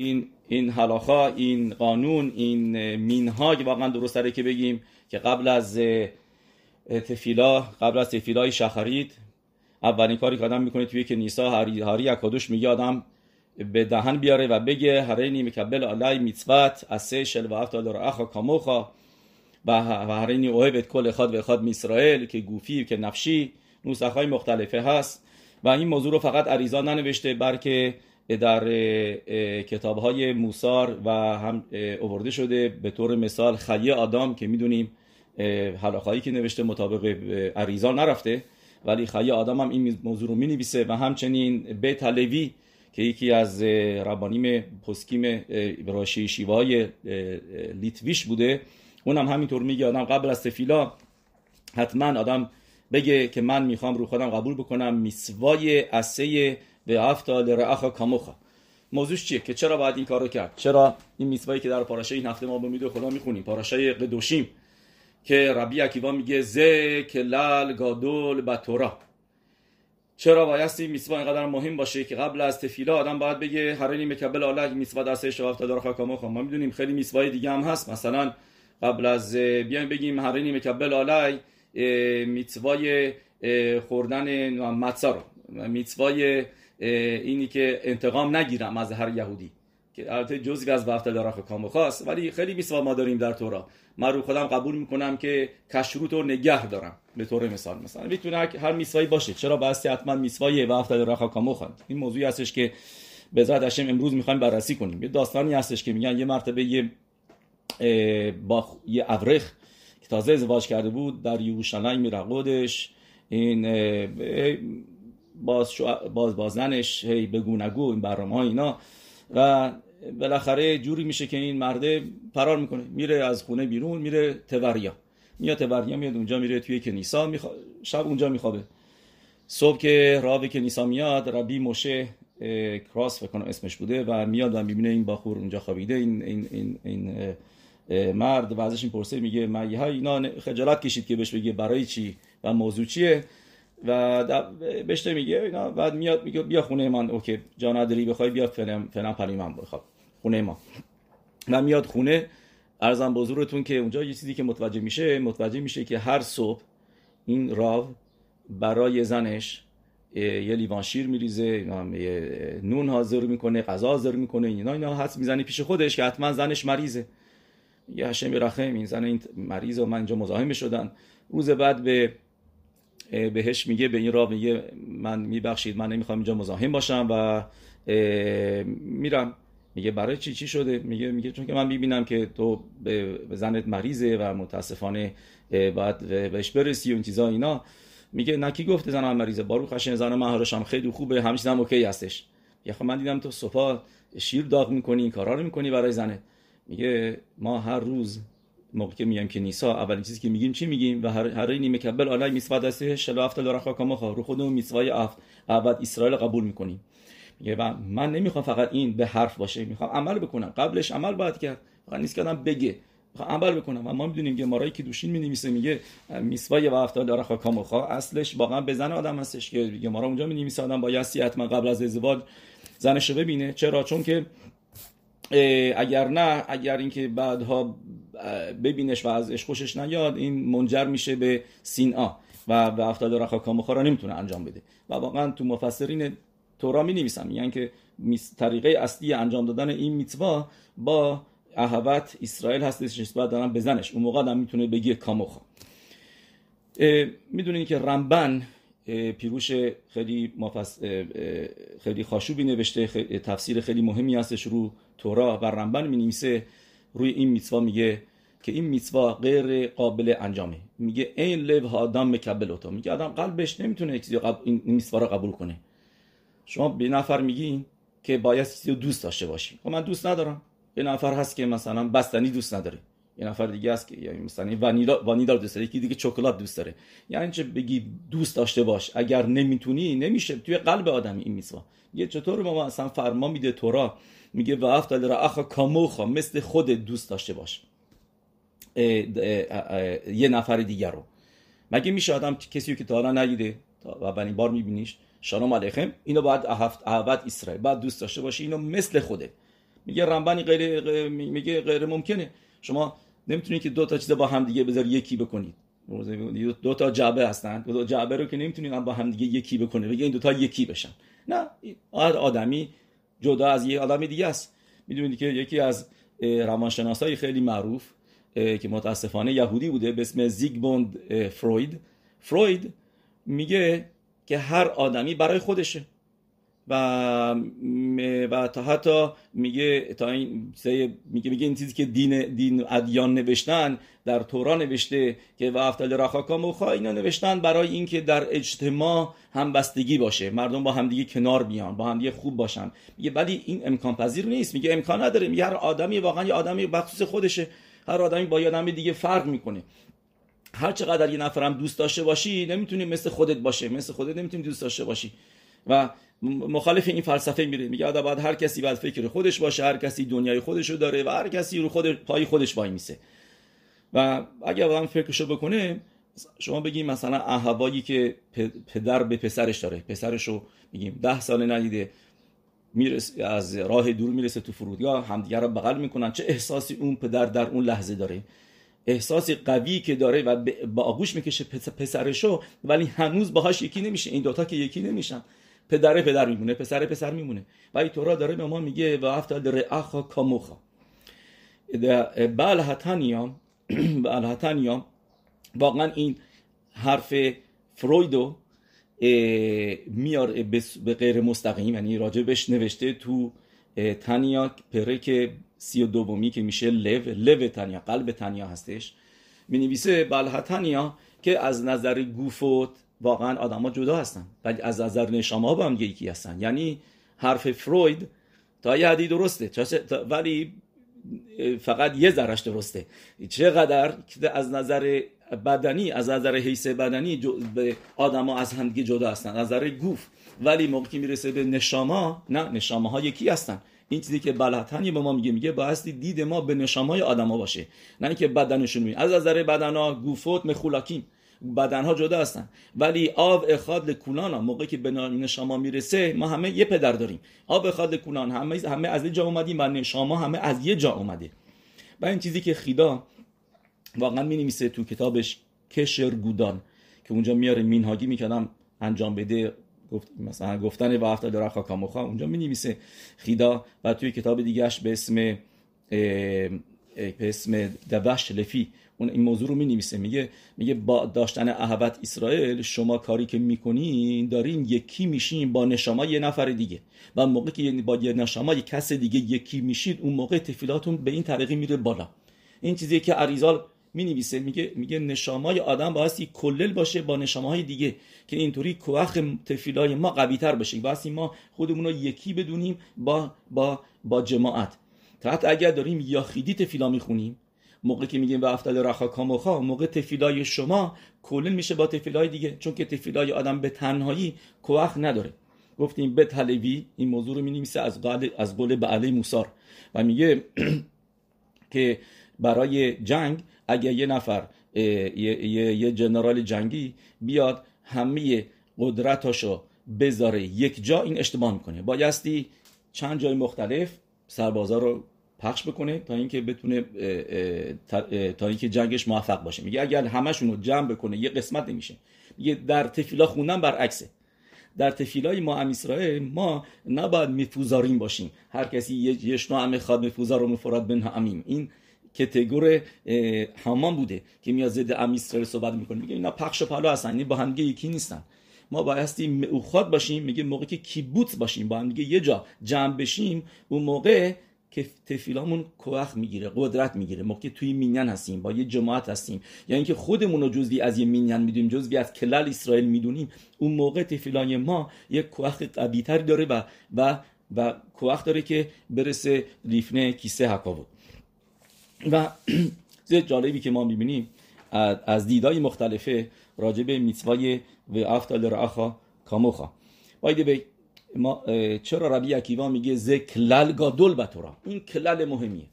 این این حلاخا این قانون این مینها که واقعا درست داره که بگیم که قبل از تفیلا قبل از تفیلای شخرید اولین کاری که آدم می‌کنه توی که نیسا هری هری اکادوش میگه آدم به دهن بیاره و بگه هرینی مکبل علی میتوات اسه شل و افتا در اخا کاموخا و هرینی اوهبت کل خاد و خاد میسرائیل که گوفی که نفشی نوسخ های مختلفه هست. و این موضوع رو فقط عریضا ننوشته بلکه در کتاب های موسار و هم اوورده شده به طور مثال خیه آدم که می‌دونیم حلاخایی که نوشته مطابق عریضا نرفته ولی خیه آدم هم این موضوع رو می و همچنین بیت لوی که یکی از ربانیم پسکیم راشی شیوای لیتویش بوده اونم همینطور میگه آدم قبل از تفیلا حتما آدم بگه که من می‌خوام رو خودم قبول بکنم میسوای اسه به هفتا لرعخا کاموخا موضوعش چیه که چرا باید این کارو کرد چرا این میسوایی که در پاراشه این هفته ما به میدو خدا می‌خونیم پاراشه قدوشیم که ربی عکیوا میگه زه کلل گادول بتورا چرا بایستی میسوا اینقدر مهم باشه که قبل از تفیلا آدم باید بگه هرینی مکبل آله میسوا دسته شواف دار خاکامو خب ما می‌دونیم خیلی میسوای دیگه هم هست مثلا قبل از بیایم بگیم هرینی مکبل آله میتوای خوردن متسا رو میتوای اینی که انتقام نگیرم از هر یهودی. که البته جزئی از داره کامو خاص ولی خیلی میسوا ما داریم در تورا. من رو خودم قبول می‌کنم که کشروت رو نگه دارم به طور مثال. مثلا می‌تونه هر میسوایی باشه. چرا باستی حتما هفته رخا کامو خواند این موضوعی هستش که به ذات هشم امروز می‌خوایم بررسی کنیم. یه داستانی هستش که میگن یه مرتبه یه با یه ابرخ که تازه ازدواج کرده بود در یروشلایم میرقودش این باز, باز بازنش هی بگو این برنامه ها اینا. و بالاخره جوری میشه که این مرده فرار می‌کنه. میره از خونه بیرون میره توریا. میاد توریا میاد اونجا میره توی کنیسا میخوا... شب اونجا میخوابه. صبح که راوی کنیسا میاد ربی موشه کراس فکر اسمش بوده و میاد و می‌بینه این باخور اونجا خوابیده این این این, این مرد و ازش این پرسه میگه ها اینا خجالت کشید که بهش بگه برای چی و موضوع چیه؟ و بهش میگه اینا بعد میاد میگه بیا خونه من. OK جا نداری بخوای بیا فعلا فعلا پلی من بخواب. خونه ما. و میاد خونه. عرضم به حضورتون که اونجا یه چیزی که متوجه میشه متوجه میشه که هر صبح این רב برای زنش یه لیوان شیر میریزه نون حاضر می‌کنه غذا حاضر می‌کنه اینا اینا حدس می‌زنه پیش خودش که حتما زنش مریضه. یه هشم رحم این زن این مریض و من اینجا مزاحم شدن روز بعد به بهش میگه به این راو میگه من میبخشید من نمی‌خوام اینجا مزاحم باشم و میرم. میگه برای چی؟ چی شده؟ میگه میگه چون که من می‌بینم که تو به زنت مریضه و متاسفانه باید بهش برسی و این چیزا اینا. میگه نه کی گفته زنم مریضه؟ بارو خشن زن من هم خیلی خوبه همیشه هم اوکی هستش. یه خب من دیدم تو صبح شیر داغ می‌کنی این کارا رو می‌کنی برای زنه میگه ما هر روز موقع که میگم که نیسا اولین چیزی که میگیم چی میگیم؟ و هر هر نیمه کبل علی میسوا دسته شلا هفته لرخا کما رو خودمون میسوای اول اسرائیل قبول می‌کنیم. میگه و من نمی‌خوام فقط این به حرف باشه. می‌خوام عمل بکنم. قبلش عمل باید کرد. فقط نیست که بگه. می‌خوام عمل بکنم. و ما می‌دونیم که مارای که دوشین می‌نویسه میگه میسوای و هفته داره کاموخا اصلش واقعا به زن آدم هستش که میگه مارا اونجا می‌نویسه آدم بایستی حتما قبل از ازدواج زنش ببینه. چرا؟ چون که اگر نه اگر اینکه بعدها ببینش و ازش خوشش نیاد این منجر میشه به سینا و به افتاد رخا کامخا را نمی‌تونه انجام بده. و واقعا تو مفسرین تورا می نویسم میگن که طریقه اصلی انجام دادن این میتوا با اهوت اسرائیل هستش نسبت دارن بزنش اون موقع هم می‌تونه بگه کاموخا می‌دونین که رمبن پیروش خیلی مفس... خیلی خاشوبی نوشته تفسیر خیلی مهمی هستش رو تورا و رمبن می نویسه. روی این میتوا میگه که این میتوا غیر قابل انجامه. میگه این لب آدم مکبل اوتا میگه آدم قلبش نمی‌تونه این میتوا را قبول کنه. شما به نفر میگین که باید چیزی رو دوست داشته باشی. خب من دوست ندارم. یه نفر هست که مثلا بستنی دوست نداره. یه نفر دیگه هست که یعنی مثلا وانیلا وانیلا دوست داره یکی دیگه چکلات دوست داره. یعنی چه بگی دوست داشته باش. اگر نمی‌تونی نمیشه. توی قلب آدم این میسوا یه چطور ما مثلا فرما میده تورا. میگه و افتال را اخا کاموخا. مثل خود دوست داشته باش. یه نفر دیگر رو. مگه میشه آدم کسی که تا حالا ندیده؟ و اولین بار میبینیش. شانم علیکم. اینو باید هفت احوت اسرائیل. بعد دوست داشته باشی اینو مثل خوده. میگه رمبنی غیر میگه غیر ممکنه. شما نمی‌تونید که دو تا چیز با هم دیگه بذار یکی بکنید. دو تا جعبه هستن دو تا جعبه رو که نمی‌تونید با هم دیگه یکی بکنه بگه این دو تا یکی بشن. نه هر آدمی جدا از یه آدم دیگه است. می‌دونید که یکی از روانشناسای خیلی معروف که متاسفانه یهودی بوده به اسم زیگبوند فروید. فروید میگه که هر آدمی برای خودشه. و و تا حتی میگه تا این میگه میگه این چیزی که دین دین ادیان نوشتن در توران نوشته که و افتال رخاکام و اینا نوشتن برای اینکه در اجتماع همبستگی باشه. مردم با همدیگه کنار بیان با همدیگه خوب باشن. میگه ولی این امکان پذیر نیست. میگه امکان نداره. میگه هر آدمی واقعا یه آدمی بخصوص خودشه. هر آدمی با یه آدمی دیگه فرق می‌کنه. هر چقدر یه نفرم دوست داشته باشی نمی‌تونی مثل خودت باشه. مثل خودت نمی‌تونی دوست داشته باشی. و مخالف این فلسفه میره. میگه آدم باید هر کسی باید فکر خودش باشه هر کسی دنیای خودش رو داره و هر کسی رو خود پای خودش وای میسه. و اگر آدم فکرشو بکنه شما بگیم مثلا اهوایی که پدر به پسرش داره پسرش رو میگیم ده سال ندیده می‌رسه از راه دور می‌رسه تو فرودگاه همدیگه رو بغل می‌کنن چه احساسی اون پدر در اون لحظه داره؟ احساسی قوی که داره و با آغوش می‌کشه پسرشو ولی هنوز باهاش یکی نمیشه این دوتا که یکی نمیشن. پدر پدر میمونه پسر پسر میمونه. ولی تورا داره به ما میگه و افتاد رعاخا کاموخا. بل هتانیا بل هتانیا واقعا این حرف فرویدو میار به غیر مستقیم یعنی راجبش نوشته تو تنیا پرک سی و دومی که میشه لو لو تنیا قلب تنیا هستش. می نویسه بلحتنیا که از نظر گوفوت واقعا آدما جدا هستن. ولی از نظر نشما با هم یکی هستن. یعنی حرف فروید تا یه حدی درسته. ولی فقط یه ذرش درسته. چقدر از نظر بدنی از نظر حیث بدنی به آدما از همدیگه جدا هستن. از نظر گوف. ولی موقعی می‌رسه به نشاما نه نشامه ها یکی هستن. این چیزی که بلحتنی به ما میگه میگه بایستی دید ما به نشامای آدما باشه. نه اینکه بدنشون می از نظر بدنا گوفوت مخولاکیم بدن ها جدا هستن. ولی آب اخاد کولان ها موقعی که به نشاما می‌رسه ما همه یه پدر داریم. آب اخاد کولان همه همه از یه جا اومدیم و نشاما همه از یه جا اومده. و این چیزی که خیدا واقعا می نویسه تو کتابش کشر گودان که اونجا میاره مینهاگی می‌کردم انجام بده گفت مثلا گفتن و هفته در کاموخا اونجا می نویسه خیدا و توی کتاب دیگهش به اسم به اسم دوش لفی اون این موضوع رو می نویسه میگه میگه با داشتن اهوت اسرائیل شما کاری که می‌کنین دارین یکی میشین با نشما یه نفر دیگه. و موقع که با یه نشما یه کس دیگه یکی میشید اون موقع تفیلاتون به این طریقی میره بالا. این چیزی که عریزال می نویسه میگه میگه نشامای آدم بایستی کلل باشه با نشامای دیگه که اینطوری کوخ تفیلای ما قوی تر بشه. بایستی ما خودمون رو یکی بدونیم با با با جماعت. تا اگر داریم یاخیدی تفیلا می‌خونیم موقع که میگیم به افتال رخا کاموخا موقع تفیلای شما کلن میشه با تفیلای دیگه چون که تفیلای آدم به تنهایی کوخ نداره. گفتیم به تلوی این موضوع رو می از قول از قول بعلی موسار. و میگه که برای جنگ اگر یه نفر یه, یه،, یه جنرال جنگی بیاد همه قدرتاشو بذاره یک جا این اشتباه می‌کنه. بایستی چند جای مختلف سربازا رو پخش بکنه تا اینکه بتونه تا اینکه جنگش موفق باشه. میگه اگر همشون رو جمع بکنه یه قسمت نمیشه. میگه در تفیلا خوندن برعکسه. در تفیلای ما ام اسرائیل ما نباید میفوزارین باشیم. هر کسی یه همه خواد میفوزار و مفراد بن امیم این کتگور همان بوده که میاد ضد ام اسرائیل صحبت می‌کنه. میگه اینا پخش و پلا هستن این با هم یکی نیستن. ما بایستی معوخات باشیم میگه موقعی که کیبوت باشیم با هم یه جا جمع بشیم اون موقع که تفیلامون کوخ می‌گیره قدرت می‌گیره. ما که توی مینین هستیم با یه جماعت هستیم. یا اینکه خودمون رو جزوی از یه مینین می‌دونیم جزوی از کلل اسرائیل می‌دونیم اون موقع تفیلای ما یه کوخ قویتری داره و و و کوخ داره که برسه لیفنه کیسه حکاوت و جالبی که ما می‌بینیم از دیدای مختلفه راجع به میتوای و افتال رعاخا کاموخا. بایده ما چرا ربی عکیوا میگه ز کلل گادول بطورا این کلل مهمیه.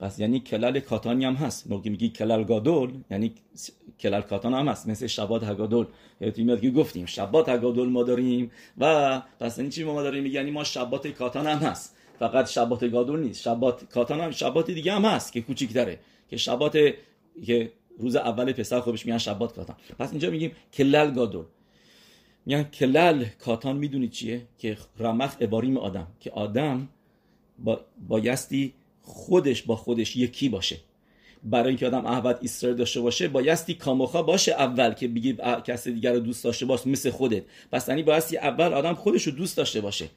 پس یعنی کلل کاتانی هم هست. موقع میگی کلل گادول یعنی کلل کاتان هم هست. مثل شبات هگادول یادتون میاد که گفتیم شبات هگادول ما داریم و پس این چی ما داریم؟ میگه یعنی ما شبات کاتان هم هست. فقط شبات گادول نیست. شبات کاتان هم شبات دیگه هم هست که کوچیک‌تره. که شبات که روز اول پسر خوبش میگن شبات کاتان. پس اینجا میگیم کلل گادول میگن کلل کاتان می‌دونی چیه؟ که رمخ عباریم آدم. که آدم با بایستی خودش با خودش یکی باشه. برای اینکه آدم عهد اسرائیل داشته باشه بایستی کاموخا باشه اول که بگی کسی دیگر رو دوست داشته باش مثل خودت. پس یعنی بایستی اول آدم خودش رو دوست داشته باشه.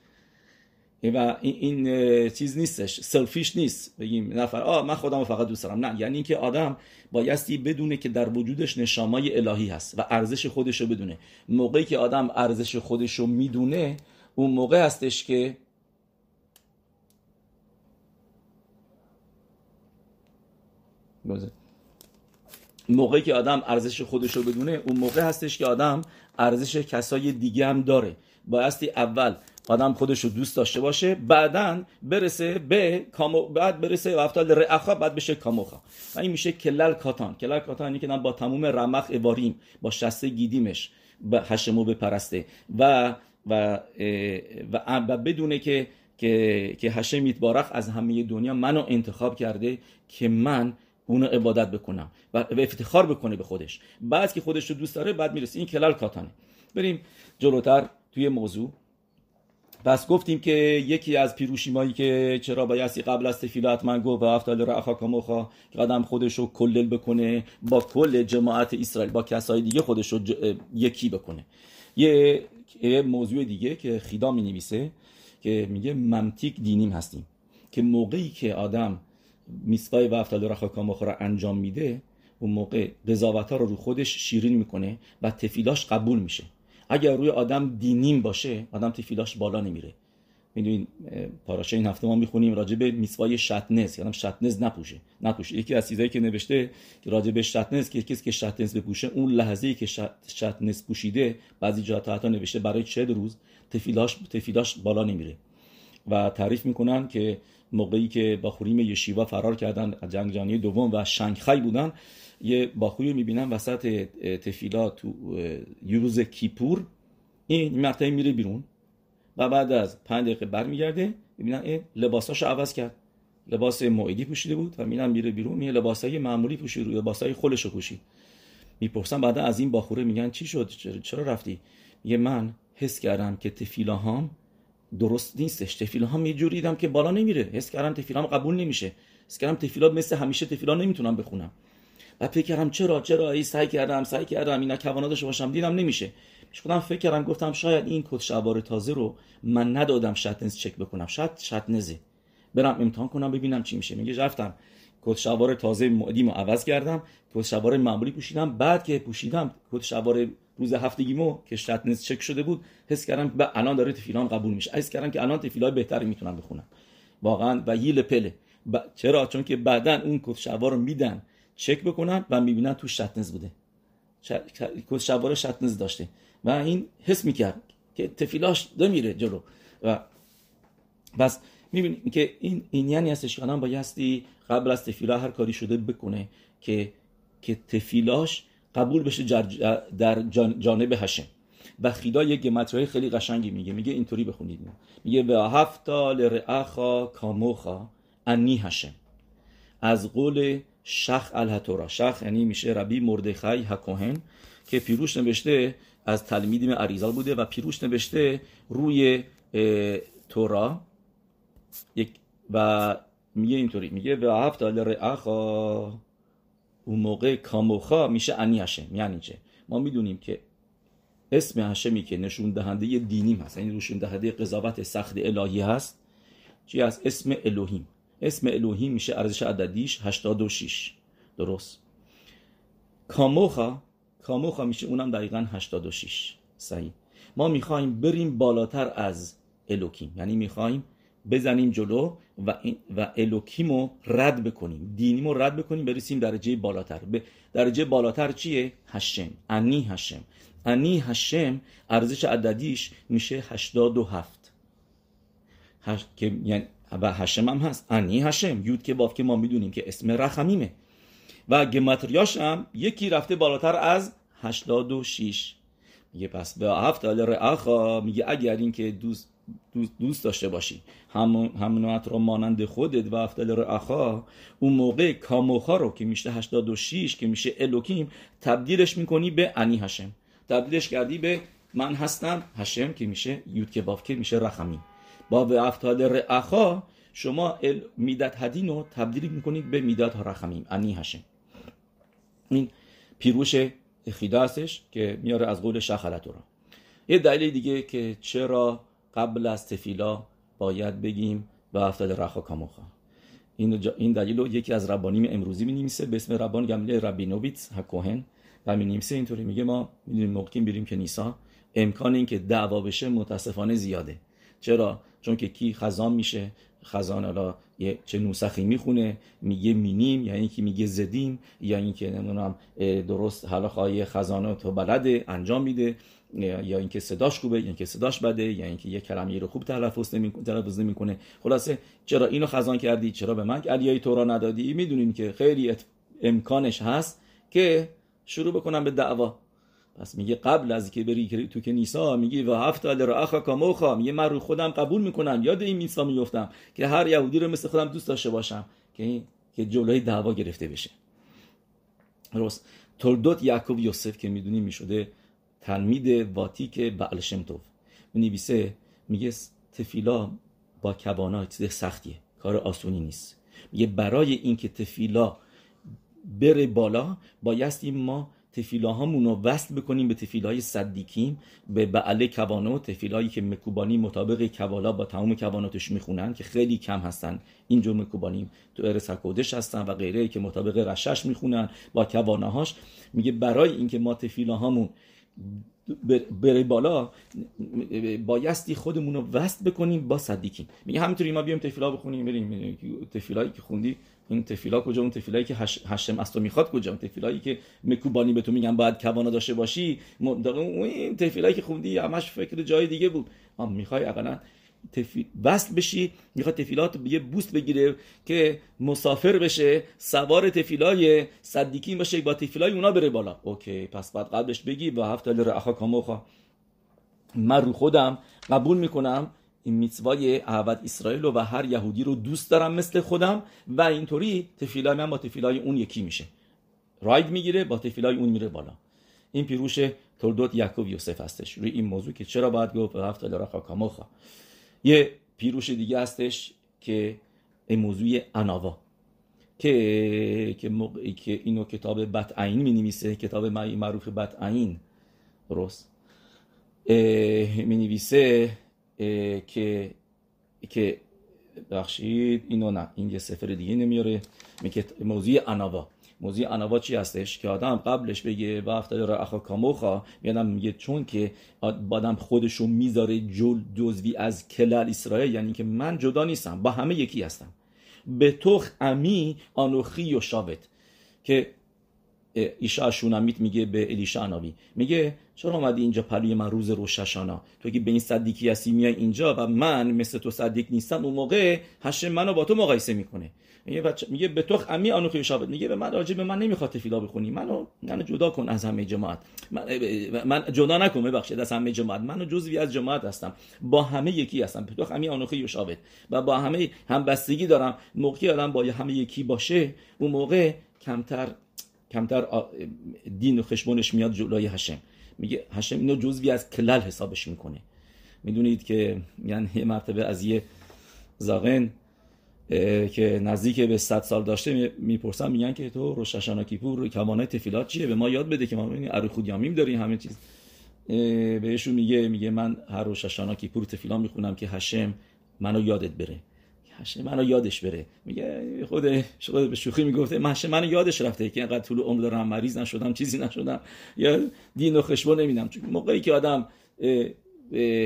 و این, این چیز نیستش. سلفیش نیست. بگیم نفر آه من خودم فقط دوست دارم. نه یعنی اینکه آدم بایستی بدونه که در وجودش نشامای الهی هست و ارزش خودش رو بدونه. موقعی که آدم ارزش خودش رو می‌دونه اون موقع هستش که موقعی که آدم ارزش خودش رو بدونه اون موقع هستش که آدم ارزش کسای دیگه هم داره. بایستی اول آدم خودش رو دوست داشته باشه بعدا برسه به کامو بعد برسه و افتال رعخا بعد بشه کاموخا. و این میشه کلل کاتان. کلل کاتان که با تموم رمخ اواریم با شسته گیدیمش به هشمو بپرسته. و و و, و بدونه که که که هشم میتبارخ از همه دنیا منو انتخاب کرده که من اونو عبادت بکنم و افتخار بکنه به خودش. بعد که خودش رو دوست داره بعد می‌رسه. این کلال کاتانه. بریم جلوتر توی موضوع. پس گفتیم که یکی از پیروشیمایی که چرا بایستی قبل از تفیل حتما گفت و افتال رعخا کاموخا قدم خودش رو کلل بکنه با کل جماعت اسرائیل با کسای دیگه خودش رو یکی بکنه. یه... یه موضوع دیگه که خیدا می نویسه که میگه ممتیک دینیم هستیم. که موقعی که آدم میسوای و افتال رخا کاموخا رو انجام میده اون موقع قضاوت ها رو رو خودش شیرین می‌کنه و تفیلاش قبول میشه. اگر روی آدم دینیم باشه آدم تفیلاش بالا نمیره. می‌دونین پاراشه این هفته ما می‌خونیم راجع به میسوای شتنز یعنی شتنز نپوشه نپوشه. یکی از چیزایی که نوشته راجع به شتنز که کسی که شتنز بپوشه اون لحظه ای که شتنز پوشیده بعضی جاها حتی نوشته برای چه روز تفیلاش تفیلاش بالا نمیره. و تعریف می‌کنن که موقعی که باخوریم یشیوا فرار کردن از جنگ جهانی دوم و شنگخای بودن یه باخوری می‌بینن وسط تفیلا تو روز کیپور. این مرتبه میره بیرون و بعد از پنج دقیقه برمیگرده. می‌بینن این لباساشو عوض کرد. لباس موعدی پوشیده بود و میرن میره بیرون. میره لباسای معمولی پوشید روی لباسای خودشو پوشید. می‌پرسن بعدا از این باخوره میگن چی شد؟ چرا رفتی؟ میگه من حس کردم که تفیلاهام درست نیستش. تفیلا هم یه جوری دیدم که بالا نمیره. حس کردم تفیلا هم قبول نمیشه. حس کردم تفیلا مثل همیشه تفیلا نمی‌تونم بخونم. و فکر کردم چرا چرا؟ ای سعی کردم سعی کردم اینا کوانا داشته باشم. دیدم نمیشه. خودم فکر کردم گفتم شاید این کد شبار تازه رو من ندادم شتنز چک بکنم. شاید شتنزه برم امتحان کنم ببینم چی میشه. میگه رفتم. کت شلوار تازه معدیمو عوض کردم. کت شلوار معمولی پوشیدم. بعد که پوشیدم کت شلوار روز هفتگیمو که שעטנז چک شده بود حس کردم به الان داره תפילה م قبول میشه. حس کردم که الان תפילה ی بهتری می‌تونم بخونم. واقعا و ییل پله. ب... چرا؟ چون که بعدا اون کت شلوار رو میدن. چک بکنن و می‌بینن تو שעטנז بوده. کت شلوار שעטנז داشته. و این حس می‌کرد که תפילה ش نمیره جلو. و بس می‌بینیم که این این یعنی هستش که بایستی قبل از تفیلا هر کاری شده بکنه که که تفیلاش قبول بشه در جانب هشم. و خیدا یه گمترهای خیلی قشنگی میگه. میگه اینطوری بخونید میگه به هفتا لرعخا کاموخا انی هشم. از قول شخ الهتورا شخ یعنی میشه ربی مردخای هکوهن که پیروش نوشته از تلمیدیم عریزال بوده و پیروش نوشته روی تورا و میگه اینطوری میگه به هفت لرعخا اون موقع کاموخا میشه انی هشم یعنی چه ما می‌دونیم که اسم هشمی که نشون دهنده دینیم هست یعنی نشون دهنده قضاوت سخت الهی هست چی از اسم الوهیم اسم الوهیم میشه ارزش عددیش 86 درست. کاموخا כמוך میشه اونم دقیقا 86 صحیح. ما می‌خوایم بریم بالاتر از אלוקים. یعنی می‌خوایم بزنیم جلو و, و אלוקים و رد بکنیم. דינים و رد بکنیم برسیم درجه بالاتر. به درجه بالاتر چیه؟ השם. אני השם. אני השם ارزش عددیش میشه 87 הש... که یعنی و השם هم هست. אני השם יוד קי וו קי ما می‌دونیم که اسم רחמים ه. و گمتریاش هم یکی رفته بالاتر از 86 میگه پس به هفت رعخا میگه اگر این که دوست دوست داشته باشی. همونات رو مانند خودت و افضل رعخا اون موقع کاموخا رو که میشه 86 که میشه الوکیم تبدیلش می‌کنی به انی هشم تبدیلش کردی به من هستم هشم که میشه یود که که میشه رخمی با به افتاد رعخا شما میدت هدین رو تبدیل می‌کنید به میدت رخمیم انی هشم این پیروش خیده هستش که میاره از قول شخلت را یه دلیل دیگه که چرا قبل از تفیلا باید بگیم و افتاد رخا کاموخا. این, این دلیل رو یکی از ربانیم امروزی می نمیسه به اسم ربان گمله ربینوویتس هکوهن و می نمیسه اینطوری میگه ما می‌دونیم موقعیم بریم که نیسا امکان این که دعوا بشه متاسفانه زیاده. چرا؟ چون که کی خزان میشه خزان حالا یه چه نوسخی می‌خونه میگه مینیم یا اینکه میگه زدیم یا اینکه نمی‌دونم درست حالا خواهی خزانه تو بلده انجام میده یا اینکه صداش خوبه یا اینکه صداش بده یا اینکه یه کلمه رو خوب تلفظ نمی‌کنه تلفظ نمی‌کنه خلاصه چرا اینو خزان کردی؟ چرا به من علیای تو را ندادی؟ می‌دونیم که خیلی امکانش هست که شروع بکنم به دعوا. پس میگه قبل از که بری تو که نیسا میگه و هفت را اخا کاموخا میگه من رو خودم قبول می‌کنم یاد این میسا میفتم که هر یهودی رو مثل خودم دوست داشته باشم که که جلوی دعوا گرفته بشه. درست. تولدوت یعقوب یوسف که می‌دونی می‌شده تلمید واتیک بعل شمتوف. نویسه میگه تفیلا با کبانا چیز سختیه کار آسونی نیست. میگه برای اینکه تفیلا بره بالا بایستی ما تفیلاهامون رو وصل بکنیم به تفیلای صدیکیم به بعله کوانو تفیلایی که مکوبانی مطابق کوالا با تمام کواناتش می‌خونن که خیلی کم هستن. اینجور مکوبانی تو ارس کودش هستن و غیره که مطابق رشش می‌خونن با کواناهاش. میگه برای اینکه ما تفیلاهامون بره بالا بایستی خودمون رو وصل بکنیم با صدیکیم میگه همینطوری ما بیام تفیلا بخونیم بریم תפילה یی که خوندی. این תפילה کجا؟ اون תפילה یی که הש... השם از تو می‌خواد کجا؟ اون תפילה یی که מקובלים ی به تو میگن باید כוונה داشته باشی. این תפילה یی که خوندی همش فکر جای دیگه بود. می‌خوای اقلا תפי... وصل بشی می‌خواد تفیلات یه boost بگیره که مسافر بشه سوار תפילה ی צדיק ی باشه با תפילה ی اونا بره بالا. OK پس بعد قبلش بگی ואהבת לרעך כמוך من رو خودم قبول می‌کنم این میتوای احوت اسرائیل و هر یهودی رو دوست دارم مثل خودم و اینطوری تفیلای من با تفیلای اون یکی میشه. راید می‌گیره با تفیلای اون میره بالا. این پیروش تولدوت یعقوب یوسف هستش. روی این موضوع که چرا باید گفت هفت دلار کاموخا یه پیروش دیگه هستش که موضوع اناوا. که که, که اینو کتاب بت عین می نویسه کتاب معروف بت عین درست می نویسه که که بخشید اینو نه این یه سفر دیگه نمیاره. میگه موضوع اناوا. موضوع اناوا چی هستش که آدم قبلش بگه و افتاد را اخا کاموخا میادم میگه چون که آدم خودشو می‌ذاره جل جزوی از کلل اسرائیل یعنی که من جدا نیستم با همه یکی هستم. به تو امی آنوخی و شاوت که ایشا شونامیت میگه به الیشا اناوی میگه چرا اومدی اینجا پلوی من روز روششانا تو که به این صدیقی هستی میای اینجا و من مثل تو صدیق نیستم اون موقع هشم منو با تو مقایسه می‌کنه. میگه بچه میگه به تو امی آنو شابت میگه به من راجع به من نمی‌خواد تفیلا بخونی. منو منو جدا کن از همه جماعت. من, من جدا نکن ببخشید از همه جماعت. منو جزوی از جماعت هستم. با همه یکی هستم. به تو امی آنو شابت و با همه همبستگی دارم. موقعی آدم با همه یکی باشه اون موقع کمتر کمتر دین و خشمونش میاد جلوی هشم. میگه هشم اینو جزوی از کلل حسابش می‌کنه. می‌دونید که یعنی یه مرتبه از یه زاغن که نزدیک به 100 سال داشته می‌پرسن میگن که تو روششانا کیپور کوانه تفیلات چیه؟ به ما یاد بده که ما ببینیم ارو خودیامیم داریم همه چیز. بهشون میگه میگه من هر روششانا کیپور تفیلا می‌خونم که هشم منو یادت بره. هشم منو یادش بره. میگه خود خود به شوخی می‌گفته هشم منو یادش رفته که اینقدر طول عمر دارم مریض نشدم چیزی نشدم. یا دین و خشبون نمیدم چون موقعی که آدم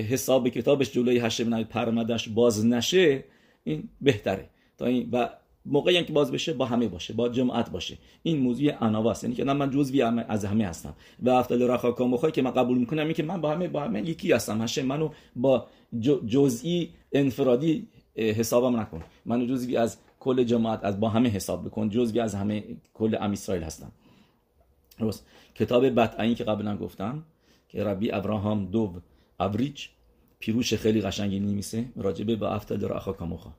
حساب کتابش جلوی هشم پرمدش باز نشه این بهتره. تا این و موقعی که باز بشه با همه باشه با جماعت باشه. این موضوع اناواست یعنی که من جزوی از همه هستم. و افتال رخا مخوای که من قبول می‌کنم این که من با همه با همه یکی هستم. هشه منو با جزئی انفرادی حسابم نکن. منو جزوی از کل جماعت از با همه حساب بکن. جزوی از همه کل ام اسرائیل هستم. کتاب بطعی که قبلا گفتم که ربی ابراهام دو اوریج پیروش خیلی قشنگی نمیسه راجبه با افتال رخا کاموخا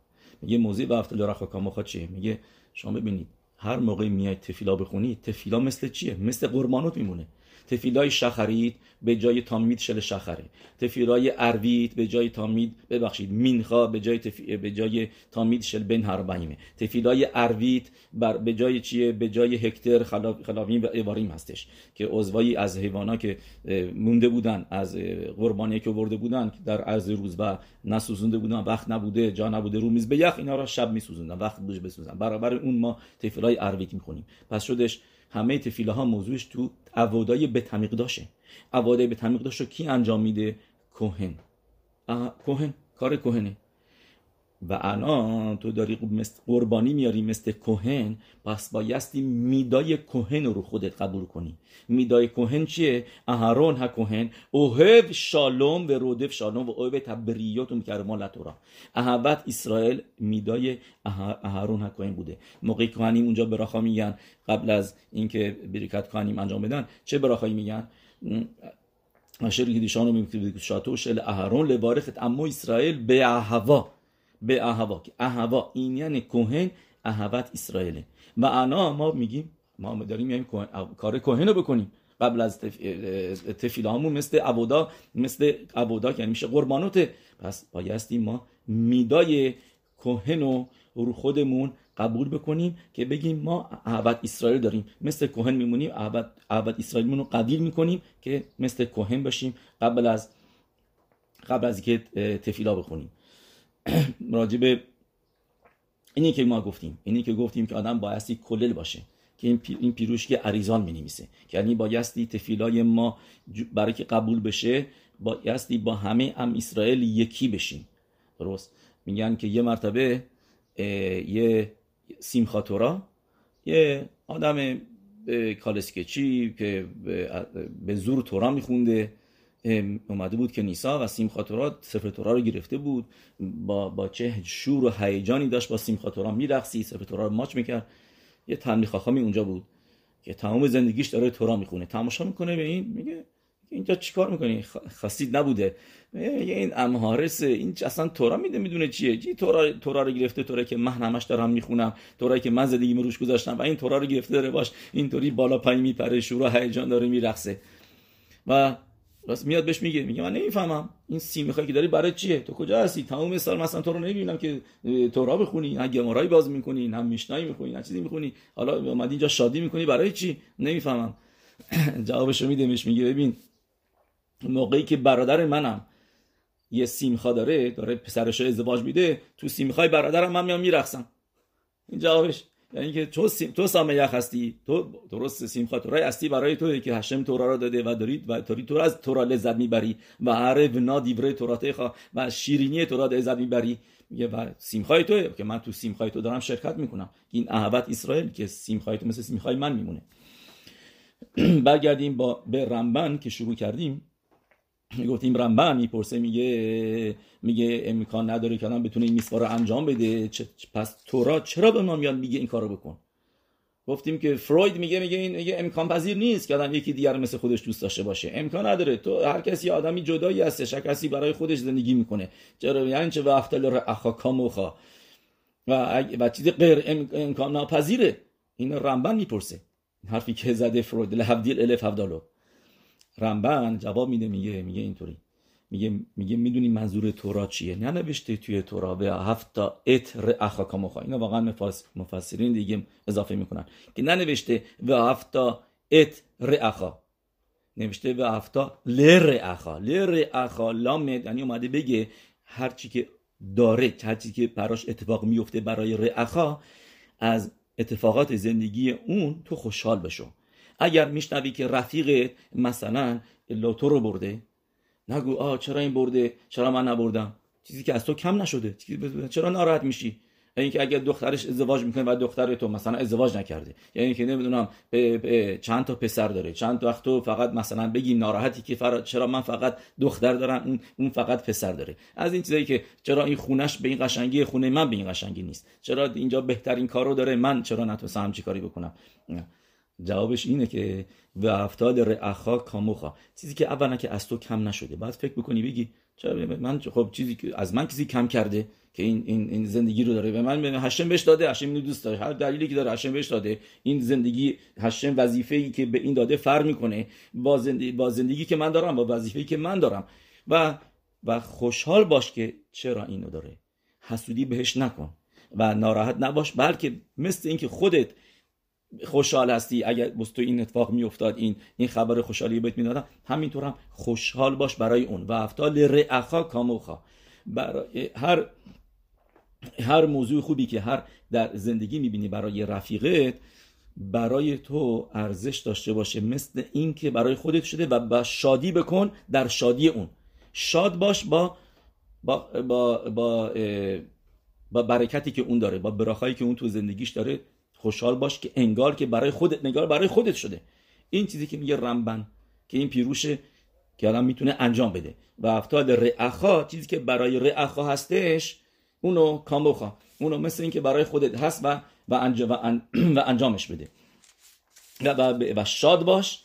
میگه موضوع با افتال رخا کاموخا چیه؟ میگه شما ببینید هر موقع میای تفیلا بخونید تفیلا مثل چیه؟ مثل قربانوت میمونه. تفیلای شخرید به جای تامید شل شخره. تفیلای اروید به جای تامید ببخشید مینخا به جای تفی... به جای تامید شل بن هربایمه تفیلای اروید بر به جای چیه؟ به جای هکتر. خلافیم و ایواریم هستش که عضوایی از حیوانا که مونده بودن از قربانی که برده بودن در عرض روز و نسوزونده بودن وقت نبوده جا نبوده رو میز به یخ اینا را شب میسوزوندن وقت بوش بسوزن. برابر اون ما تفیلای اروید می‌خونیم. پس شدش همه تفیله ها موضوعش تو عوادای به تمیق داشه. عوادای به تمیق داشت کی انجام میده؟ کوهن. کوهن کار کوهنه. و الان تو داری قربانی میاری مثل کوهن پس بایستی میدای کوهن رو خودت قبول کنی میدای کوهن چیه؟ اهرون ها کوهن اوهب شالوم و رودف شالوم و اوهب تبریات و مکرمان لطورا اهوت اسرائیل میدای اهرون ها کوهن بوده موقعی کوهنیم اونجا براخا میگن قبل از اینکه بریکت کوهنیم انجام بدن چه براخایی میگن؟ اشر گیدیشان رو شاتو شل اهرون لبارخت اما اسرائیل به اهوا به اهوا که اهوا این یعنی کوهن اهوت اسرائیله. و انا ما میگیم ما داریم میگیم کار کوهن رو بکنیم. قبل از تف... تفیلامون مثل عبودا مثل عبودا یعنی میشه قربانوته. پس بایستی ما میدای کوهن رو رو خودمون قبول بکنیم که بگیم ما اهوت اسرائیل داریم. مثل کوهن میمونیم اهوت اسرائیل رو قبیل می‌کنیم که مثل کوهن باشیم. قبل از قبل از اینکه تفیلا بخونیم. راجب اینی که ما گفتیم اینی که گفتیم که آدم بایستی کلل باشه که این, پی، این پیروش که عریزان می نویسه یعنی بایستی تفیلای ما برای که قبول بشه بایستی با همه ام اسرائیل یکی بشیم. درست؟ میگن که یه مرتبه یه سیمخاتورا یه آدم کالسکچی که به زور تورا میخونده. اومده بود که نیسا و سیم خاطرات سفر تورا رو گرفته بود. با, با چه شور و هیجانی داشت با سیم خاطرات میرقصی سفر تورا رو ماچ می‌کرد. یه تنبیه خاخامی اونجا بود که تمام زندگیش داره تورا می‌خونه. تماشا می‌کنه به این میگه اینجا چیکار می‌کنی؟ خاصید نبوده. این امهارس این اصلا تورا میده می‌دونه چیه. چی تورا تورا رو گرفته تورا که من همش دارم می‌خونم تورا که من زندگی روش گذاشتم و این تورا رو گرفته داره باش. اینطوری بالا پایین میپره و هیجان داره میرقصه. و راست میاد بهش میگه میگه من نمی‌فهمم. این سی می‌خوای که داری برای چیه؟ تو کجا هستی؟ تمام سال مثلا تو رو نمی‌بینم که تورا بخونی نه گمارای باز می‌کنی نه میشنایی می‌خونی نه چیزی می‌خونی. حالا اومدی اینجا شادی می‌کنی برای چی؟ نمی‌فهمم. جوابش رو میده میگه ببین موقعی که برادر منم یه سیمخا داره داره پسرش ازدواج میده تو سیمخای برادرم من میام میرقصم. این جوابش. یعنی که تو سیم تو سامه هستی تو درست سیم خاطرای اصلی برای تو که هشم تورا را داده و دارید و داری تو از تورا لذت می‌بری و هر ونا دیوره توراته خوا و شیرینی تورا لذت می‌بری. میگه و سیمخای تو که من تو سیمخای تو دارم شرکت می‌کنم. این اهوت اسرائیل که سیمخای تو مثل سیمخای من میمونه. برگردیم با به رمبن که شروع کردیم. گفتیم رمبن می‌پرسه میگه میگه امکان نداره که آدم بتونه این میسوا رو انجام بده. پس تورا چرا به ما میاد میگه این کارو بکن؟ گفتیم که فروید میگه میگه این میگه امکان پذیر نیست که آدم یکی دیگر مثل خودش دوست داشته باشه. امکان نداره. تو هر کسی آدمی جدایی هستش هر کسی برای خودش زندگی می‌کنه. چرا؟ یعنی چه؟ وقت اخا کاموخا و و چیز غیر امکان ناپذیره. این رمبن می‌پرسه. حرفی که زده فروید. لحبدیل الف هفدالو رمبن جواب میده میگه میگه اینطوری. میگه میگه می‌دونی منظور تورا چیه؟ ننوشته توی تورا به هفت تا اتر اخاکاموخا اینا واقعا مفسرین دیگه اضافه می‌کنن. که ننوشته و هفت تا ات اخا نوشته به هفت تا لر اخا لر اخا لامد یعنی اومده بگه هر چی که داره هر چی که براش اتفاق میفته برای رعخا از اتفاقات زندگی اون تو خوشحال بشو. اگر میشنوی که رفیق مثلا لوتو رو برده نگو آ چرا این برده؟ چرا من نبردم؟ چیزی که از تو کم نشده. چرا ناراحت میشی؟ اینکه اگر دخترش ازدواج می‌کنه و دختر تو مثلا ازدواج نکرده. یعنی که نمی‌دونم چند تا پسر داره. چند وقت تو فقط مثلا بگی ناراحتی که چرا من فقط دختر دارم اون اون فقط پسر داره. از این چیزایی که چرا این خونش به این قشنگی خونه من به این قشنگی نیست. چرا اینجا بهترین کارو داره من چرا نتونستم همچی کاری بکنم؟ جوابش اینه که و افتاد رعخا کاموخا. چیزی که اولا که از تو کم نشده. بعد فکر بکنی بگی چرا من خب چیزی که از من کسی کم کرده که این این این زندگی رو داره. و من هشم بهش داده هشم اینو دوست داره. هر دلیلی که داره هشم بهش داده. این زندگی هشم وظیفه ای که به این داده فر می‌کنه. با زندگی با زندگی که من دارم با وظیفه ای که من دارم. و و خوشحال باش که چرا اینو داره. حسودی بهش نکن و ناراحت نباش بلکه مثل اینکه خودت خوشحال هستی؟ اگر تو این اتفاق میافتاد این این خبر خوشحالی بهت می‌دادم همینطور هم خوشحال باش برای اون. و افتال رعخا کاموخا برای هر هر موضوع خوبی که هر در زندگی می‌بینی برای رفیقت برای تو ارزش داشته باشه. مثل این که برای خودت شده و با شادی بکن در شادی اون. شاد باش با با با با, با برکتی که اون داره با براخایی که اون تو زندگیش داره خوشحال باش که انگار که برای خودت نگار برای خودت شده. این چیزی که میگه رمبن که این پیروشه که الان می‌تونه انجام بده. و افتاد رعخا چیزی که برای رعخا هستش اونو کاموخا اونو مثل این که برای خودت هست و و, انجام و, انجامش بده. و, و, شاد باش.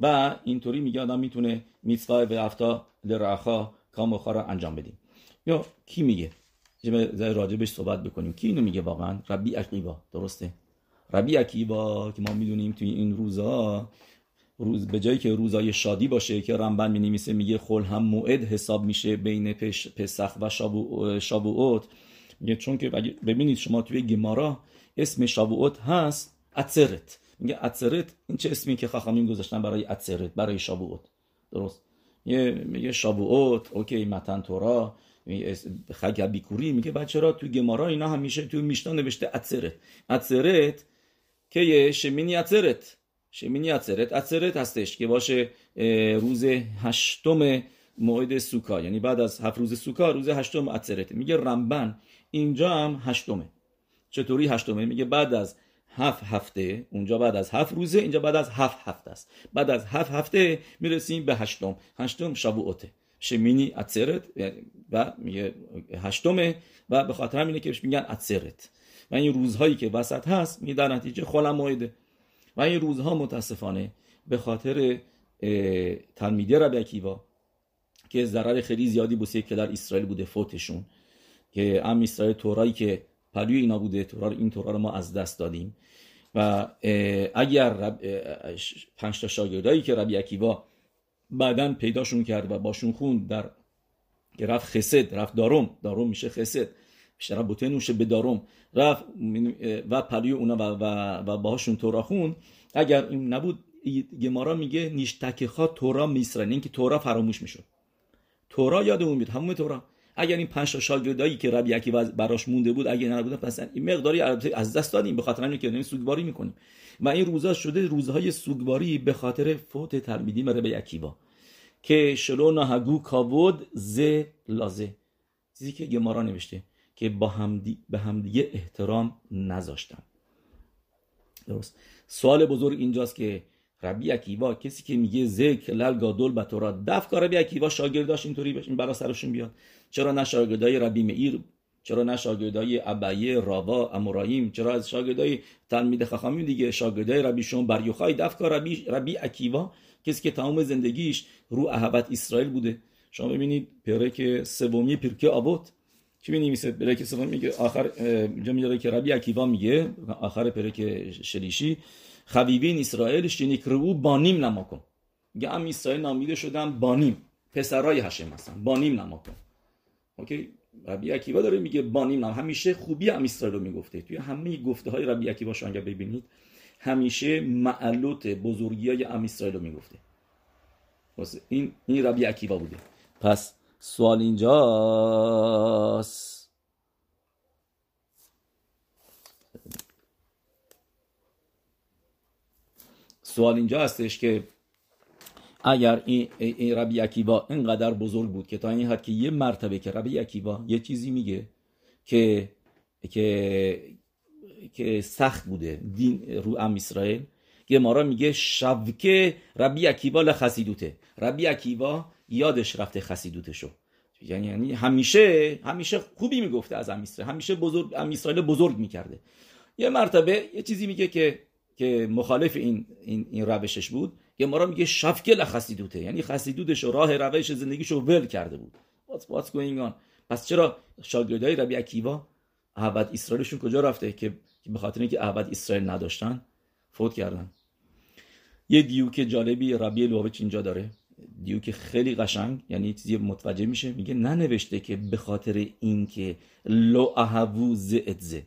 و اینطوری میگه آدم می‌تونه میتوا و افتا لرعخا کاموخا رو انجام بدیم یا کی میگه؟ راجبش صحبت بکنیم. کی اینو میگه واقعا؟ ربی عقیبا درسته. ربی عقیبا که ما می‌دونیم توی این روزا روز به جایی که روزای شادی باشه که رمبن می میگه خل هم موعد حساب میشه بین پسخ و شابوعوت میگه چون که ببینید شما توی گمارا اسم شابوعوت هست اتسرت. میگه اتسرت این چه اسمی که خاخامین گذاشتن برای اتسرت برای شابوعوت درست. میگه شابوعوت اوکی متن تورا. خگ بیکوری میگه بچه را تو گمارا اینا همیشه تو میشنا نوشته اتسرت. اتسرت که شمینی اتسرت. شمینی اتسرت. اتسرت هستش که باشه روز هشتم موعد سوکا. یعنی بعد از هفت روز سوکا روز هشتم اتسرت. میگه رمبن. اینجا هم هشتمه. چطوری هشتمه؟ میگه بعد از هفت هفته اونجا بعد از هفت روزه اینجا بعد از هفت هفته است. بعد از هفت هفته می‌رسیم به هشتم. هشتم شبوعته. شمینی اتسرت و میگه هشتمه و به خاطر همینه که میگن اتسرت و این روزهایی که وسط هست می در نتیجه خلا موعده. و این روزها متاسفانه به خاطر تلمیده اکیوا که ضرر خیلی زیادی بوسه که در اسرائیل بوده فوتشون که ام اسرائیل تورایی که پلوی اینا بوده تورا این تورا رو ما از دست دادیم. و اگر رب پنج تا شاگردایی که ربی اکیوا بعدا پیداشون کرد و باشون خون در که رفت خسد رفت داروم داروم میشه خسد. بیشتر بوته نوشه به داروم رفت و پلیو اونا و, و, و باهاشون تورا خون اگر این نبود گمارا میگه نیشتکخا تورا میسرن. این که تورا فراموش می‌شد. تورا یادمون میاد همون تورا. اگر این پنج تا شاگردایی که ربی یکی براش مونده بود اگر نبودن پس این مقداری از دست دادیم به خاطر اینکه داریم سوگواری می‌کنیم. و این روزا شده روزهای سوگواری به خاطر فوت تلمیدی ربی یکیوا که شلو نهگو کاود ز لازه. چیزی که گمارا نوشته که با همدی به همدیگه احترام نذاشتن درست. سوال بزرگ اینجاست که ربی اکیوا کسی که میگه ذکر لل گادول بتورا دفکا ربی اکیوا شاگرداش اینطوری بشین برا سرشون بیاد. چرا نه شاگردای ربی مئیر؟ چرا نه شاگردای ابیه راوا امورایم چرا از شاگردای تلمید خخامی دیگه؟ شاگردای ربی شون بریوخای دفکا ربی ربی اکیوا کسی که تمام زندگیش رو اهبت اسرائیل بوده. شما ببینید پرک سومی پرکه آبوت چی می‌نویسه؟ پرک سوم میگه آخر اینجا که ربی اکیوا میگه آخر پرک شلیشی خبیبین اسرائیل شنیکرو بانیم نما کن. میگه ام اسرائیل نامیده شدن بانیم پسرای هشم هستن بانیم نما کن. اوکی؟ ربی اکیوا داره میگه بانیم نما. همیشه خوبی ام اسرائیل رو می‌گفته. توی همه گفته های ربی اکیوا شما ببینید. همیشه معلوت بزرگی های ام اسرائیل رو می‌گفته. این این ربی اکیوا بوده. پس سوال اینجاست. سوال اینجا هستش که اگر این, این ربی اکیوا اینقدر بزرگ بود که تا این حد که یه مرتبه که ربی اکیوا یه چیزی میگه که که که سخت بوده. دین رو ام اسرائیل. گمارا میگه شبکه ربی اکیوا لخسیدوته. ربی اکیوا یادش رفته خسیدوتشو. یعنی یعنی همیشه همیشه خوبی می‌گفته از ام همیشه بزرگ ام اسرائیل بزرگ می‌کرده. یه مرتبه یه چیزی میگه که که مخالف این این, این روشش بود. که ما را میگه شفکل خسیدوته یعنی خسیدوتش راه روش زندگیشو ول کرده بود. What's going on? پس چرا شاگردای ربی اکیوا احمد اسرائیلشون کجا رفته که به خاطر اینکه احمد اسرائیل نداشتن فوت کردن. یه دیوک جالبی ربی لوبچ اینجا داره. دیوک خیلی قشنگ یعنی چیزی متوجه میشه. میگه ننوشته که به خاطر اینکه لو اهوو زه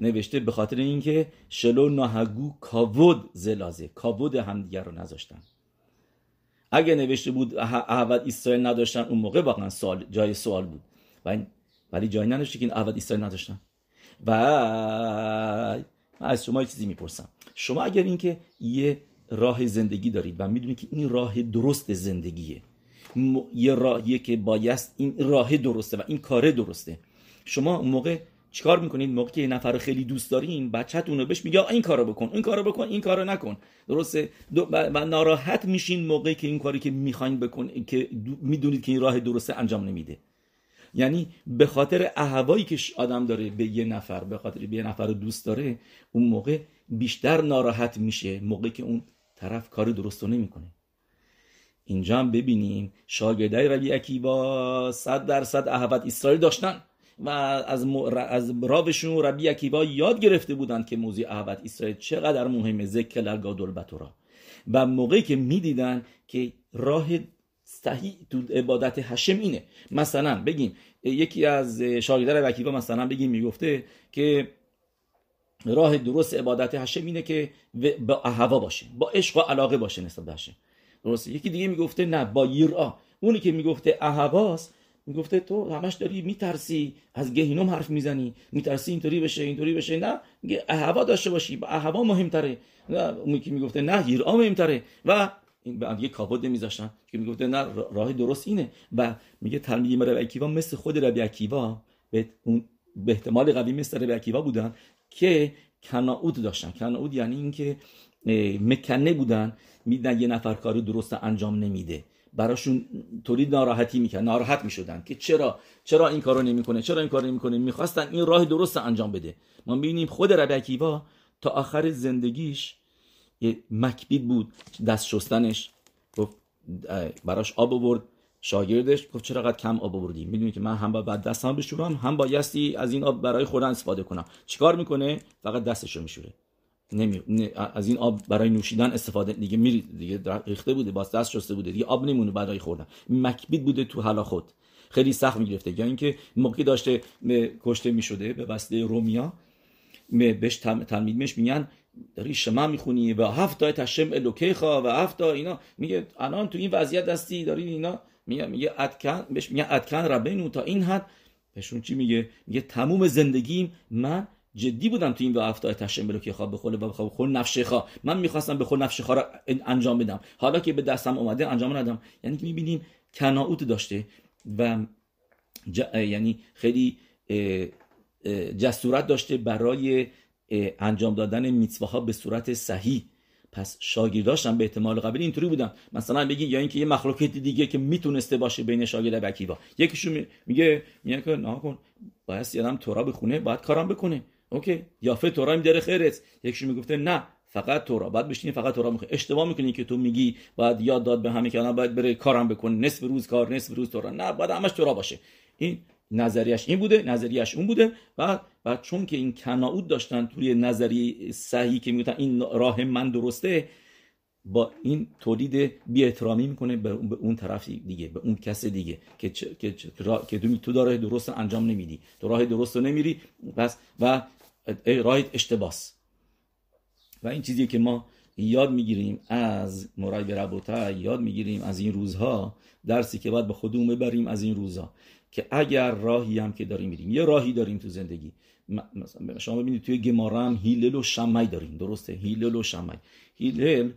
نوشته به خاطر اینکه شلو نهگو کاود زلازه کاود همدیگر رو نذاشتن. اگه نوشته بود احمد اسرائیل نداشتن اون موقع واقعا سوال جای سوال بود. ولی جایی ننوشته که این اسرائیل نداشتن. و من از شما چیزی می‌پرسم. شما اگر اینکه یه راه زندگی دارید و می‌دونید که این راه درست زندگیه یه راهیه که بایست این راه درسته و این کاره درسته شما اون موقع چیکار می‌کنید؟ موقع که یه نفر خیلی دوست دارین بچه‌تون رو بهش میگه این کارو بکن این کارو بکن این کارو نکن. درسته؟ و ناراحت میشین موقعی که این کاری که می‌خواین بکن که می‌دونید که این راه درسته انجام نمیده. یعنی به خاطر اهوایی که آدم داره به یه نفر به خاطر به یه نفر رو دوست داره اون موقع بیشتر ناراحت میشه موقعی که اون طرف کار درست رو نمی‌کنه. اینجا هم ببینیم شاگردای ربی اکیبا صد درصد اهوت اسرائیل داشتن و از, از راوشون ربی اکیبا یاد گرفته بودند که موضوع اهوت اسرائیل چقدر مهمه ذکر لگادل بطورا و موقعی که می‌دیدن که راه صحیح تو عبادت هشم اینه. مثلا بگیم یکی از شاگردان وکیبا مثلا بگیم می‌گفته که راه درست عبادت هشم اینه که با هوا باشه با عشق و علاقه باشه نسبت به درسته؟ یکی دیگه می‌گفته نه با یرا اونی که می‌گفته اهواست می‌گفته تو همش داری میترسی از گهینوم حرف می‌زنی میترسی اینطوری بشه اینطوری بشه. نه میگه اهوا داشته باشی با اهوا مهمتره. اونی که می‌گفته نه یرا مهمتره. و این به یه کابود نمیذاشتن. که می‌گفته نه راه درست اینه. و میگه تلمیذ ربی اکیوا مثل خود ربی اکیوا. به اون به احتمال قوی مثل ربی اکیوا بودن که کناعود داشتن. کناعود یعنی اینکه مکنه بودن. میدن یه نفر کاری درست انجام نمیده. براشون طوری ناراحتی می‌کرد. ناراحت می‌شدن که چرا؟ چرا این کارو نمی‌کنه؟ چرا این کارو نمی‌کنه؟ می‌خواستن این راه درست انجام بده. ما ببینیم خود ربی اکیوا تا آخر زندگیش یه مکبید بود دست شستنش. گفت براش آب آورد شاگردش گفت چرا قد کم آب آوردی؟ می‌دونی که من هم باید دستم بشورم هم بایستی از این آب برای خوردن استفاده کنم. چیکار می‌کنه؟ فقط دستشو میشوره. نمی... از این آب برای نوشیدن استفاده دیگه میری دیگه ریخته بوده باز دست شسته بوده. دیگه آب نمونه برای خوردن. مکبید بوده تو حالا خود. خیلی سخت می‌گرفته. یا اینکه موقعی داشته کشته می‌شده به واسطه رومیا بهش تلمیدش میگن داری شما می‌خونی و هفت تا تشم الوکیخا و هفت تا اینا. میگه الان تو این وضعیت دستی داری اینا؟ میگه میگه ادکن بهش میگه ادکن ربینو تا این حد. بهشون چی میگه؟ میگه تموم زندگیم. من جدی بودم تو این و هفته تشم الوکیخا به خود و به خود نفشخا من می‌خواستم به خود نفشخا را انجام بدم. حالا که به دستم اومده انجام ندم. یعنی که می‌بینیم کناوت داشته و یعنی خیلی جسورت داشته برای انجام دادن میتواها به صورت صحیح. پس شاگرداشم به احتمال قبل اینطوری بودن. مثلا بگی یا اینکه یه مخلوقات دیگه که می‌تونسته باشه بین شاگرد و کیوا یکیشون میگه میگه که نه کن باید یادم تورا بخونه باید کارم بکنه. اوکی یافه تورا میداره خیرت. یکیشون می‌گفته نه فقط تورا. بعد بشینی فقط تورا می‌خونی اشتباه می‌کنی که تو میگی باید یاد داد به همه که باید بره کارم بکنه. نصف روز کار نصف روز تورا. نه باید همش تورا باشه. این نظریش این بوده نظریش اون بوده و و چون که این کناعود داشتن توی نظریه صحیح که می‌گفتن این راه من درسته با این تولید بی احترامی می‌کنه به اون طرف دیگه به اون کس دیگه که که که تو داره درست انجام نمیدی تو راه درست رو نمیری پس و راه اشتباس. و این چیزی که ما یاد می‌گیریم از مرای ربوتا یاد می‌گیریم از این روزها درسی که باید به خودمون ببریم از این روزها. که اگر راهی هم که داریم میریم یه راهی داریم تو زندگی. مثلا شما ببینید توی گمارم هیلل و شمعی داریم درسته؟ هیلل و شمعی. هیلل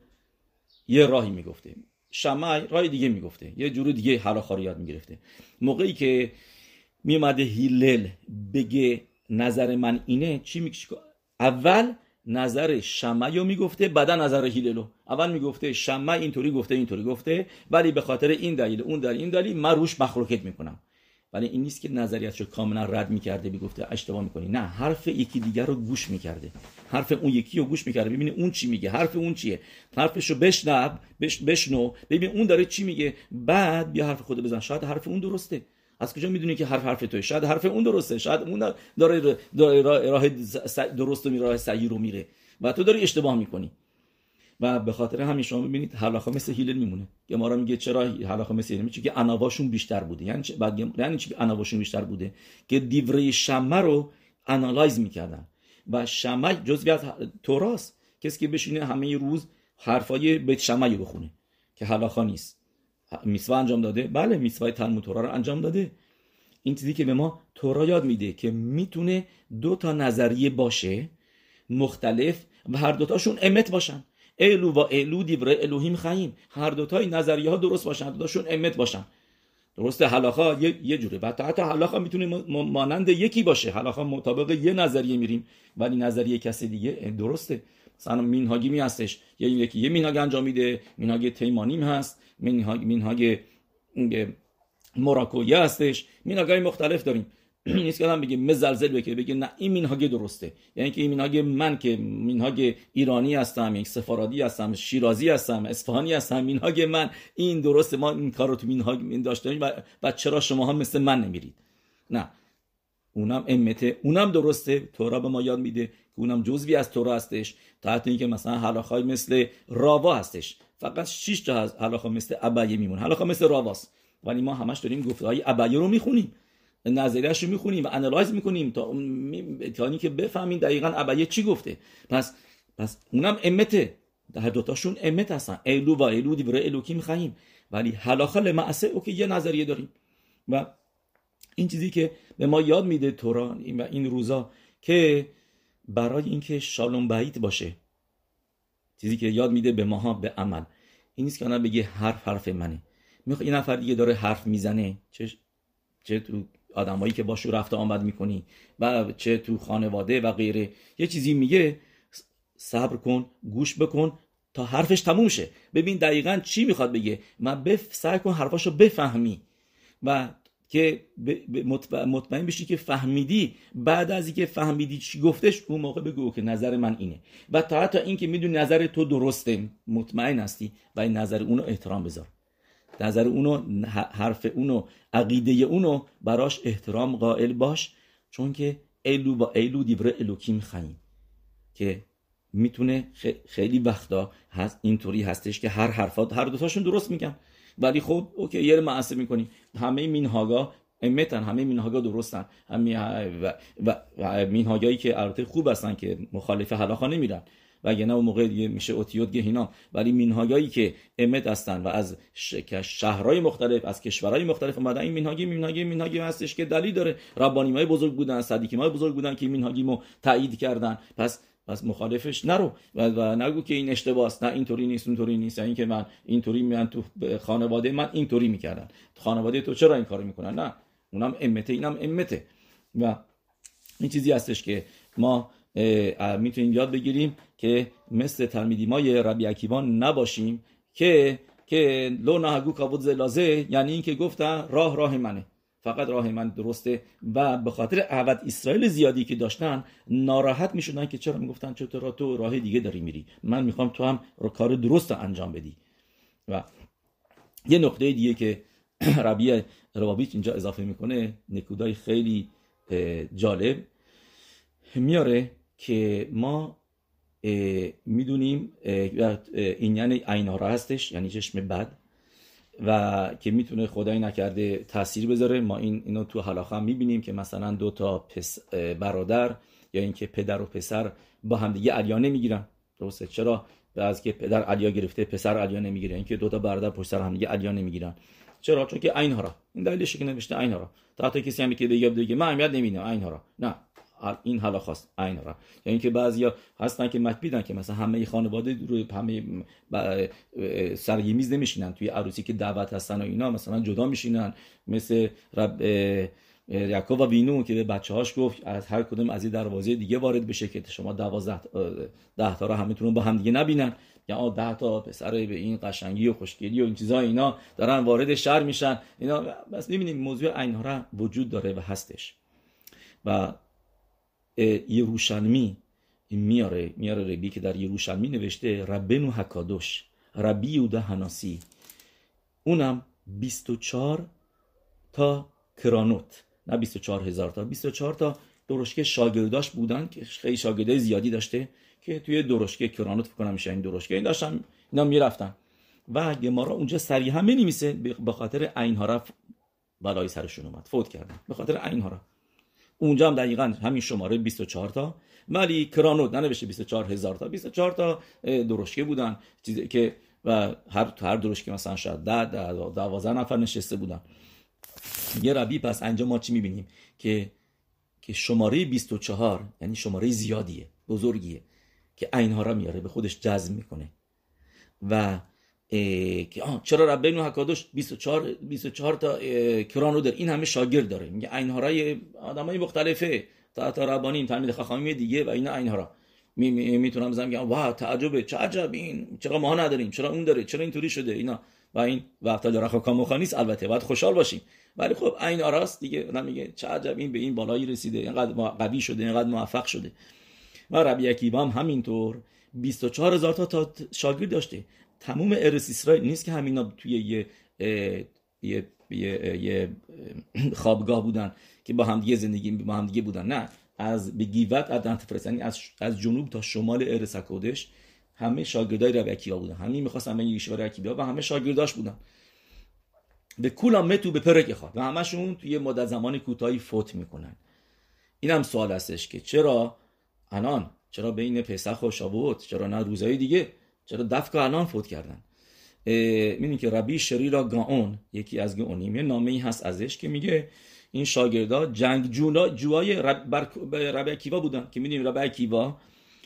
یه راهی می‌گفته. شمعی راه دیگه می‌گفته. یه جور دیگه حالا یاد می‌گرفته. موقعی که میومده هیلل بگه نظر من اینه چی میگه؟ اول نظر شمعی رو می‌گفته بعدا نظر هیللو اول می‌گفته شمع اینطوری گفته اینطوری گفته ولی به خاطر این دلیل اون دلیل این دلیل من روش مخلوقت می‌کنم. ولی این نیست که نظریاتشو کاملا رد می‌کرده می‌گفته اشتباه می‌کنی. نه حرف یکی دیگر رو گوش می‌کرده. حرف اون یکی رو گوش می‌کرده. ببینه اون چی میگه حرف اون چیه. حرفشو بشنو بش بشنو. ببین اون داره چی میگه. بعد بیا حرف خود بزن. شاید حرف اون درسته. از کجا می‌دونی که حرف حرف توی شاید حرف اون درسته. شاید اون داره, راه درست و راه صحیح رو میره. و تو داری اشتباه می‌کنی. و به خاطر همین شما ببینید حلاخا مثل هیلل میمونه. که ما رو میگه چرا حلاخا مثل هیلل میگه که اناواشون بیشتر بوده. یعنی چه؟ بعد یعنی چی اناواشون بیشتر بوده؟ که دیوره شمه رو انالایز می‌کردن. و شمه جزوی از توراست کسی که بشینه همه روز حرفای بیت شمه بخونه. که حلاخا نیست. میسوا انجام داده؟ بله میسوای تلمود تورا رو انجام داده. این چیزی که به ما تورا یاد میده که می‌تونه دو تا نظریه باشه مختلف و هر دوتاشون امت باشن. الو و الو دیوره الوهیم خییم هر دوتای نظریه ها درست باشن دوتاشون امت باشن. درسته حلاخا یه, یه جوره و حتی حلاخا می‌تونه مانند یکی باشه. حلاخا مطابق یه نظریه میریم ولی نظریه کسی دیگه درسته. مثلا مینهاگی هستش. یه یکی یه مینهاگ انجام میده مینهاگ تیمانیم هست مینهاگ مینهاگ مراکویه هستش. مینهاگای مختلف داریم. نیست که بگه مزلزل بگه بگه نه این مینهاگ درسته. یعنی که این مینهاگ من که مینهاگ ایرانی هستم یک سفارادی هستم شیرازی هستم اصفهانی هستم مینهاگ من این درسته. ما این کار رو تو مینهاگ داشته و, و چرا شما ها مثل من نمیرید؟ نه. اونم امته اونم درسته. تورا به ما یاد میده که اونم جزوی از تورا هستش. تا اینکه مثلا حلاخای مثل راوا هستش. فقط 6 تا از حلاخا مثل ابیه میمونه حلاخا مثل راواست. ولی ما همش داریم گفته های ابیه رو می‌خونیم. نظریهش رو می‌خونیم و انالایز می‌کنیم تا تا که بفهمیم دقیقا ابیه چی گفته. پس پس اونم אמת ه هر دوتاشون אמת هستن. אלו ואלו דברי אלוקים חיים ولی הלכה למעשה OK یه نظریه داریم. و این چیزی که به ما یاد میده توران و این روزا که برای اینکه שלום בית باشه چیزی که یاد میده به ماها به عمل. این نیست که انا بگه حرف حرف منه. می‌خواد این نفر دیگه داره حرف می‌زنه. چه چه تو آدمایی که باهاشون رفت و آمد می‌کنی و چه تو خانواده و غیره. یه چیزی میگه صبر کن گوش بکن تا حرفش تموم شه. ببین دقیقا چی می‌خواد بگه. من بف... سعی کن حرفاشو بفهمی. و که مطمئن بشی که فهمیدی. بعد از اینکه فهمیدی چی گفتش اون موقع بگو که نظر من اینه. و تا حتی این که می‌دونی نظر تو درسته مطمئن هستی و این نظر اونو احترام بذار. نظر اونو حرف اونو عقیده اونو براش احترام قائل باش چون که ایلو با ایلو دیوره الوکیم خییم که می‌تونه خیلی وقتا هست اینطوری هستش که هر حرفات هر دوتاشون درست میگن. ولی خب اوکی یه معصه می‌کنی همه مینهاگا امتن همه مینهاگا درستن. همه و, و, و مینهاگایی که البته خوب هستن که مخالف حلاخا نمیرن. و اگه نه اون موقع دیگه میشه اوتیوت گهینا ولی مینهاگایی که امت هستن و از شهرهای مختلف از کشورهای مختلف اومدن این مینهاگی مینهاگی مینهاگی هستش که دلیل داره. ربانی مای بزرگ بودن صدیقی مای بزرگ بودن که مینهاگی مو تایید کردن. پس پس مخالفش نرو و, و نگو که این اشتباه است نه اینطوری نیست اونطوری نیست. این که من اینطوری میان تو خانواده من اینطوری می‌کردن. خانواده تو چرا این کارو می‌کنن؟ نه اونم امته اینم امته. و این چیزی هستش که ما می‌تونیم یاد بگیریم. که مثل تلمیدی مای ربی عکیبان نباشیم که که لو نهگو کابود زلازه یعنی این که گفتن راه راه منه. فقط راه من درسته و به خاطر عبد اسرائیل زیادی که داشتن ناراحت می‌شدن که چرا می‌گفتن چطور تو راه دیگه داری میری. من می‌خوام تو هم کار درست انجام بدی. و یه نقطه دیگه که ربیع روابیچ اینجا اضافه می‌کنه نکودای خیلی جالب. میاره که ما می‌دونیم این یعنی اینارا هستش یعنی چشم بد. و که می‌تونه خدای نکرده تاثیر بذاره ما این اینو تو حلاخه هم می‌بینیم که مثلا دو تا پس برادر یا اینکه پدر و پسر با هم دیگه علیا نمی‌گیرن. درسته؟ چرا؟ از که پدر علیا گرفته پسر علیا نمی‌گیره. اینکه دو تا برادر پشت سر هم دیگه علیا نمی‌گیرن. چرا؟ چون که عین را این دلیلش که نوشته عین را تا حتی کسی هم که دیگه دیگه من اهمیت نمیدم. عین را نه. این حالا خواست. عین را یعنی اینکه بعضیا هستن که مکبیدن که مثلا همه خانواده روی همه سر میز نمیشینن. توی عروسی که دعوت هستن و اینا مثلا جدا میشینن. مثل رب یعقوب و وینو که به بچه هاش گفت از هر کدوم از این دروازه دیگه وارد بشه که شما دوازده ده تا رو همتون با هم دیگه نبینن. یا ده تا پسر به این قشنگی و خوشگلی و این چیزا اینا دارن وارد شهر میشن. اینا بس می‌بینیم موضوع عین وجود داره و هستش. و یروشلمی. میاره میاره ربی که در یروشلمی نوشته ربنو حکادوش ربی یوده هناسی اونم 24 تا کرانوت نه 24 هزار تا. 24 تا درشکه شاگرداش بودن که خیلی شاگرده زیادی داشته که توی درشکه کرانوت فکر کنم میشه این درشکه. این داشتن اینا می‌رفتن. و گمارا اونجا صریحا بنویسه به خاطر عینهارا بلای سرشون اومد. فوت کردن. به خاطر عینهارا اونجا هم دقیقا همین شماره 24 تا. ولی کرانوت ننوشته 24 هزار تا. 24 تا درشکه بودن. چیزی که و هر هر درشکه مثلا شاید 10 12 نفر نشسته بودن. یه ربی پس اینجا ما چی می‌بینیم؟ که که شماره 24 یعنی شماره زیادیه بزرگیه که اینها را میاره به خودش جذب می‌کنه. و که آه چرا ربینو حکادوش 24 24 تا کرانو در این همه شاگرد داره. میگه اینها را آدمای مختلفه. تا تا ربانیم تلمید خخامی دیگه و اینا اینها را می می‌تونم بزنم واه تعجبه چه عجب این؟ چرا ما نداریم؟ چرا اون داره؟ چرا اینطوری شده؟ اینا. و این وقتا در کاموخا نیست البته. باید خوشحال باشیم. ولی خب این آراست دیگه. آدم میگه چه عجب این به این بالایی رسیده. اینقدر قوی شده اینقدر موفق شده. و ربی عکیبا هم همینطور 24 هزار تا, تا شاگرد داشته. تموم ارس اسرائیل نیست که همینا توی یه یه یه, یه خوابگاه بودن که با هم دیگه زندگی با هم دیگه بودن. نه از به گیوت ادنت یعنی از از جنوب تا شمال ارس کودش همه شاگردای ربی عکیبا بودن. همین می‌خواستن به یشوار عکیبا و همه شاگرداش بودن. به کولا متو به پرک خواد و همشون توی مدت زمان کوتاهی فوت می‌کنن. این هم سوال هستش که چرا؟ الان چرا بین پسخ و شابوت؟ چرا نه روزهای دیگه؟ چرا دفکا الان فوت کردن. می‌دونی که ربی شریرا گاون یکی از گاونیم. یه نامه ای هست ازش که میگه این شاگردا جنگ جونا جوای رب, رب کیوا بودن. که می‌دونیم رب کیوا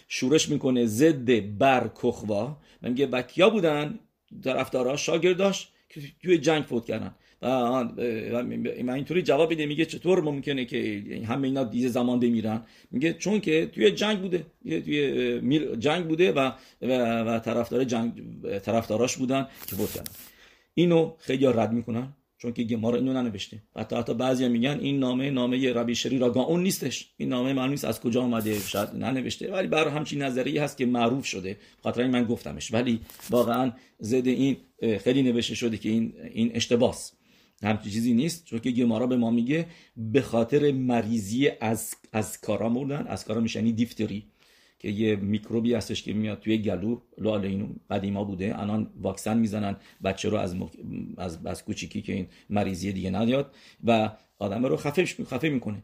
شورش می‌کنه ضد بر کخوا. میگه بکیا بودن طرفدارا شاگرداش که توی جنگ فوت کردن. من اینطوری جواب میده میگه چطور ممکنه که همه اینا دیگه زمان بمیرن؟ میگه چون که توی جنگ بوده توی جنگ بوده و و, طرفدار جنگ طرفداراش بودن که کردن. اینو خیلی رد می‌کنن چون که گمارا اینو ننوشته. حتی حتی بعضی میگن این نامه نامه ربی شری را اون نیستش. این نامه معلوم نیست از کجا آمده شاید ننوشته. ولی بر همچین نظریه هست که معروف شده. خاطر من گفتمش. ولی واقعا زد این خیلی نوشته شده که این این اشتباس. همچین چیزی نیست چون که گمارا به ما میگه به خاطر مریضی از از کارا مردن. از کارا میشنی دیفتری که یه میکروبی هستش که میاد توی گلو لال اینو قدیما بوده. الان واکسن می‌زنن بچه رو از, از از کوچیکی که این مریضی دیگه نیاد و آدم رو خفه خفه می‌کنه.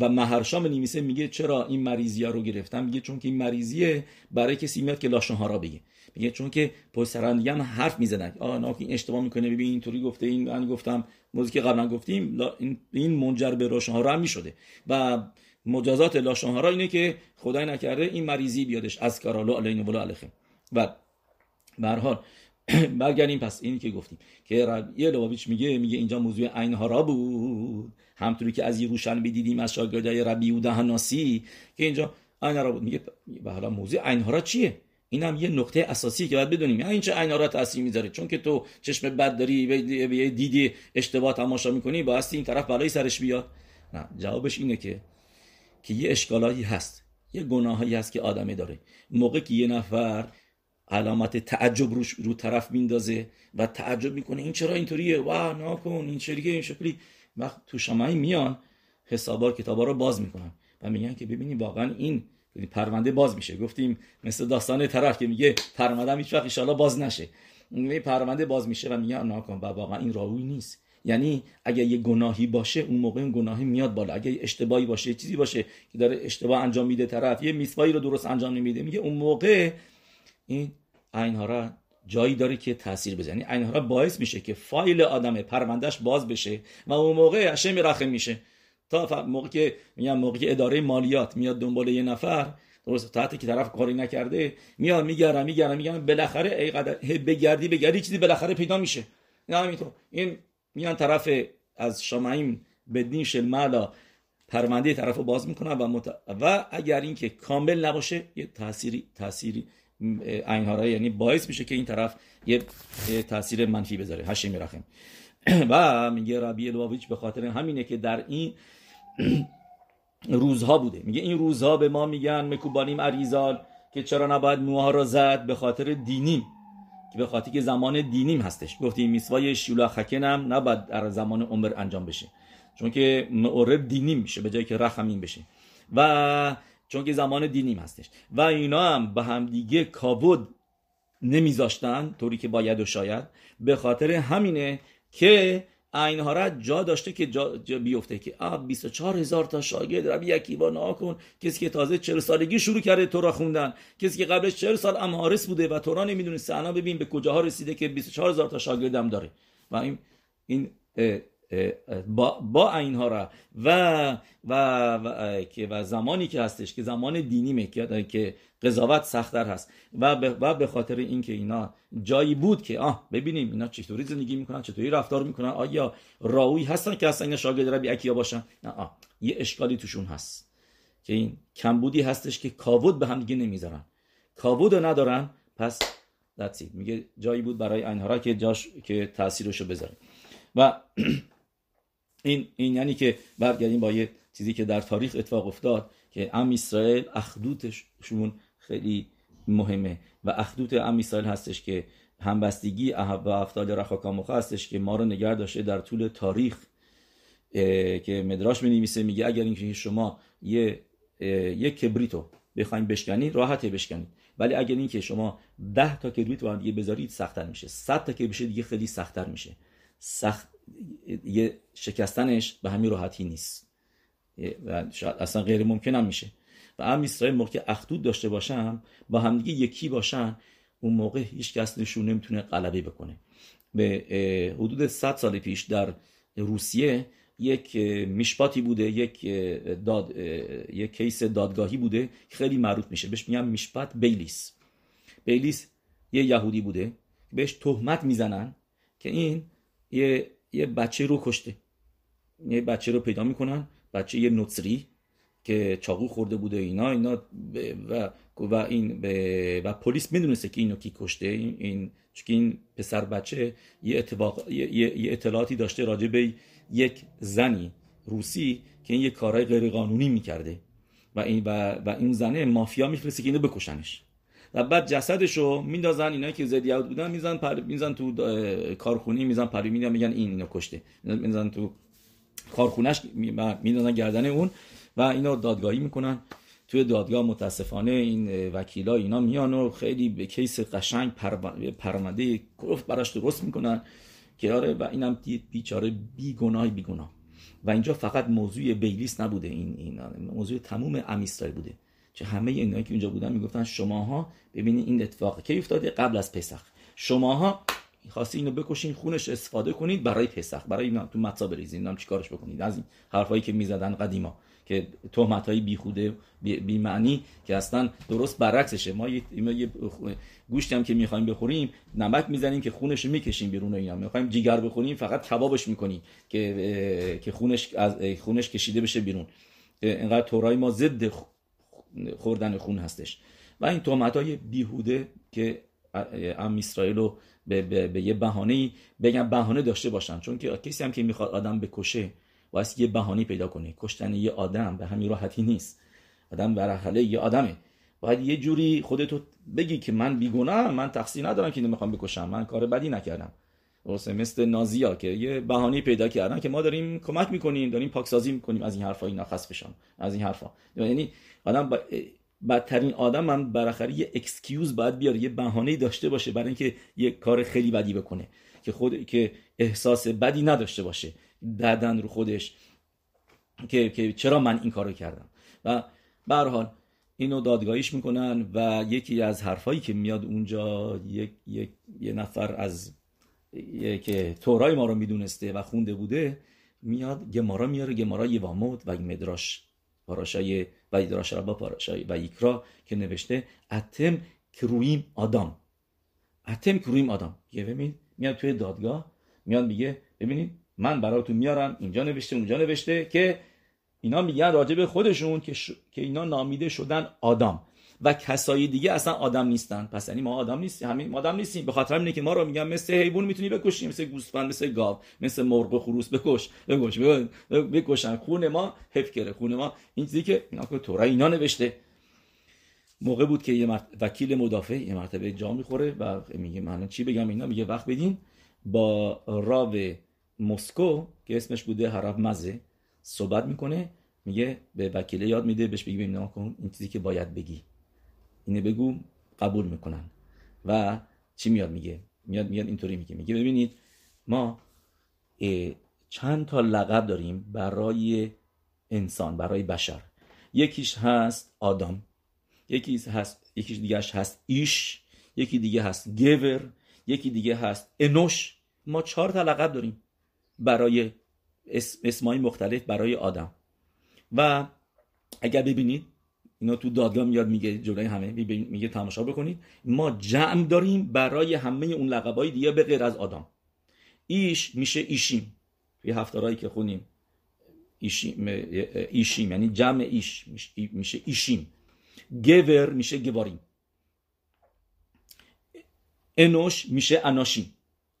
و مهرشام نیمیسه میگه چرا این مریضی ها رو گرفتن؟ میگه چون که این مریضیه برای کسی میاد که لاشون ها را بگه. میگه چون که پشت سران دیگه هم حرف می‌زنن. آ نه این اشتباه می‌کنه. ببین اینطوری گفته این من گفتم. موضوعی که قبلا گفتیم این منجر به روشن ها را هم می‌شده. و مجازات لاشانهارا اینه که خدای نکرده این مریضی بیادش. از کارالو علینا ولا علیهم و به حال برگردیم پس اینی که گفتیم که یه لوابیچ میگه میگه اینجا موضوع عینهارا بود. همطوری که از روشن بدیدیم از شاگردای ربی و دهناسی که اینجا عینهارا بود. میگه به حالا موضوع عینهارا چیه؟ این هم یه نقطه اساسی که باید بدونیم. یعنی این چه عینهارا تاثیر می‌ذاره؟ چون که تو چشم بد داری به دیدی اشتباه تماشا می‌کنی بایستی این طرف بالای سرش بیاد. نه جوابش اینه که که یه اشکالایی هست یه گناهایی هست که آدمه داره. موقع که یه نفر علامت تعجب رو, رو طرف میندازه و تعجب می‌کنه این چرا اینطوریه؟ وا ناکن این چریه این شکلی؟ وقت تو شمایی میان حسابا کتابا رو باز می‌کنن و میگن که ببینیم واقعا این پرونده باز میشه. گفتیم مثل داستان طرف که میگه پرونده هیچ وقت باز نشه. پرونده باز میشه و میگن ناکن و واقعا این راوی نیست. یعنی اگر یه گناهی باشه اون موقع اون گناهی میاد بالا. اگر اشتباهی باشه چیزی باشه که داره اشتباه انجام میده طرف یه میسوایی رو درست انجام نمیده میگه اون موقع این اینها را جایی داره که تاثیر بزنه. یعنی اینها را باعث میشه که فایل آدم پروندهش باز بشه و اون موقع هشم رحم میشه. تا موقع که میگم موقع اداره مالیات میاد دنبال یه نفر درست تا که طرف کاری نکرده میاد میگرم میگرم میگم بالاخره ای قدر بگردی بگردی چیزی بالاخره پیدا میشه. نه همینطور. این میان طرف از شمعیم بدین مالا پرونده طرف رو باز می‌کنن و, مت... و اگر اینکه کامل نباشه یه تأثیری تأثیری اینها یعنی باعث میشه که این طرف یه تاثیر منفی بذاره. هشمی رحم و میگه ربی الواویچ به خاطر همینه که در این روزها بوده. میگه این روزها به ما میگن مکوبانیم عریزال که چرا نباید موها را زد به خاطر دینیم که به خاطر که زمان دینیم هستش. گفتیم میسوای شیولا خکن هم نباید در زمان عمر انجام بشه. چون که معرب دینی میشه به جایی که رحمین بشه. و چون که زمان دینیم هستش. و اینا هم به هم دیگه کابود نمیذاشتن طوری که باید و شاید به خاطر همینه که اینها را جا داشته که جا, جا بیفته که آب 24 هزار تا شاگرد ربی یکی با کن. کسی که تازه 40 سالگی شروع کرده تورا خوندن. کسی که قبلش 40 سال امارس بوده و تورا نمی‌دونسته الان ببین به کجاها رسیده که 24 هزار تا شاگردم داره. و این این با, با اینها را. و و, و, و زمانی که هستش که زمان دینی که که قضاوت سختتر هست. و به, و به خاطر اینکه اینا جایی بود که آه ببینیم اینا چطوری زندگی می‌کنن چطوری رفتار می‌کنن آیا راوی هستن که اصلا اینا شاگرد ربی اکیا باشن؟ نه آه یه اشکالی توشون هست. که این کمبودی هستش که کاود به هم دیگه نمی‌ذارن. کاود رو ندارن پس دتسی میگه جایی بود برای اینها که جاش که تاثیرشو بذاره. و این این یعنی که برگردیم با یه چیزی که در تاریخ اتفاق افتاد که ام اسرائیل اخدودشون خیلی مهمه و اخدود ام اسرائیل هستش که همبستگی و افتاد رخاکاموخه هستش که ما رو نگه داشته در طول تاریخ که مدراش می نویسه میگه اگر اینکه شما یه یک کبریتو بخوایم بشکنید راحته بشکنید. ولی اگر اینکه شما ده تا کبریت با دیگه بذارید سختتر میشه. 100 تا که بشه دیگه خیلی سختتر میشه. سخت یه شکستنش به همین راحتی نیست. و شاید اصلا غیر ممکن هم میشه. و هم اسرائیل موقع اخدود داشته باشم با همدیگه یکی باشن اون موقع هیچ کس نشون نمی‌تونه غلبه بکنه. به حدود 100 سال پیش در روسیه یک میشپاتی بوده یک داد یک کیس دادگاهی بوده خیلی معروف میشه. بهش میگم میشپات بیلیس. بیلیس یه یهودی بوده بهش تهمت می‌زنن که این یه یه بچه رو کشته. یه بچه رو پیدا می‌کنن بچه یه نوتسری که چاقو خورده بوده اینا اینا و و این و پلیس می‌دونسته که اینو کی کشته. این, چون این پسر بچه یه, اتفاق یه, یه اطلاعاتی داشته راجع به یک زنی روسی که این یه کارهای غیر قانونی می‌کرده. و این و, و این زنه مافیا میفرسته که اینو بکشنش. و بعد جسدشو میندازن اینا که زدی یهود بودن میزن پر میزن تو کارخونی میزن پری میگن میگن این اینو کشته. میزن تو کارخونش میندازن گردن اون و اینو دادگاهی می‌کنن. توی دادگاه متاسفانه این وکیلا اینا میان و خیلی به کیس قشنگ پرونده گفت براش درست می‌کنن. که آره و اینم بیچاره بی گناه بی گناه و اینجا فقط موضوع بیلیس نبوده این این موضوع تموم امیستای بوده. که همه اینایی که اونجا بودن می‌گفتن شماها ببینید این اتفاق کی افتاده؟ قبل از پسخ. شماها خواستی اینو بکشین خونش استفاده کنید برای پسخ. برای اینا تو متا بریزین. نام چیکارش بکنید؟ از این حرفایی که می‌زدن قدیما که تهمت های بیخوده بی, معنی که اصلا درست برعکسشه. ما یه, یه گوشتی هم که می‌خوایم بخوریم نمک می‌زنیم که خونش می‌کشیم بیرون اینا. می‌خوایم جیگر بخوریم فقط کبابش می‌کنیم که که خونش از خونش کشیده بشه بیرون. اینقدر تورای ما ضد خوردن خون هستش. و این تهمت های بیهوده که ام اسرائیل رو به, به, به یه بهانه بگم بهانه داشته باشن. چون که کسی هم که می‌خواد آدم بکشه واسه یه بهانه پیدا کنه. کشتن یه آدم به همین راحتی نیست. آدم برحله یه آدمه. باید یه جوری خودتو بگی که من بیگناه من تقصیر ندارم که نمی‌خوام بکشم. من کار بدی نکردم. درسته مثل نازیا که یه بهانه پیدا کردن که ما داریم کمک می‌کنیم داریم پاکسازی می‌کنیم از این حرفا اینا خاص بشن از این حرفا. یعنی آدم با بدترین آدم من بالاخره یه excuse باید بیاره یه بهانه داشته باشه برای اینکه یه کار خیلی بدی بکنه که خود که احساس بدی نداشته باشه دادن رو خودش که, که چرا من این کارو کردم. و به حال اینو دادگاهیش می‌کنن و یکی از حرفایی که میاد اونجا یک, یک یه نفر از که تورای ما رو می‌دونسته و خونده بوده میاد گمارا میاره گمارا یوامود و مدراش پاراشای و ایدراش ربا پاراشای و یکرا که نوشته اتم کرویم آدم. اتم کرویم آدم. یه ببین میاد توی دادگاه میاد میگه ببینید من براتون میارم اینجا نوشته اونجا نوشته که اینا میگن راجع به خودشون که, که اینا نامیده شدن آدم. و کسایی دیگه اصلا آدم نیستن. پس یعنی ما آدم نیستیم. همین آدم نیستیم. به خاطر اینه که ما رو میگن مثل حیوان می‌تونی بکشی مثل گوسفند مثل گاو مثل مرغ و خروس. بکش بکش بکشن. خون ما حف کرده خون ما این چیزی که اینا که تورا اینا نوشته. موقع بود که یه وکیل مدافع یه مرتبه جا می‌خوره و میگه من چی بگم اینا؟ میگه وقت بدین. با راو مسکو که اسمش بوده حرف مزه صحبت می‌کنه. میگه به وکیله یاد میده. بهش بگی ببین کن. این چیزی که باید بگی. اینه بگو قبول می‌کنن. و چی میاد میگه؟ میاد میاد اینطوری میگه. میگه ببینید ما چند تا لقب داریم برای انسان برای بشر. یکیش هست آدم یکیش هست یکیش دیگهش هست ایش یکی دیگه هست گور یکی دیگه هست انوش. ما چهار تا لقب داریم برای اسمای مختلف برای آدم. و اگر ببینید اینا تو دادگاه میاد میگه جلوی همه میگه تماشا بکنید. ما جمع داریم برای همه اون لقبای دیگه به غیر از آدم. ایش میشه ایشیم. توی هفتارایی که خونیم ایشیم, ایشیم یعنی جمع ایش میشه ایشیم. گور میشه گواریم. انوش میشه اناشیم.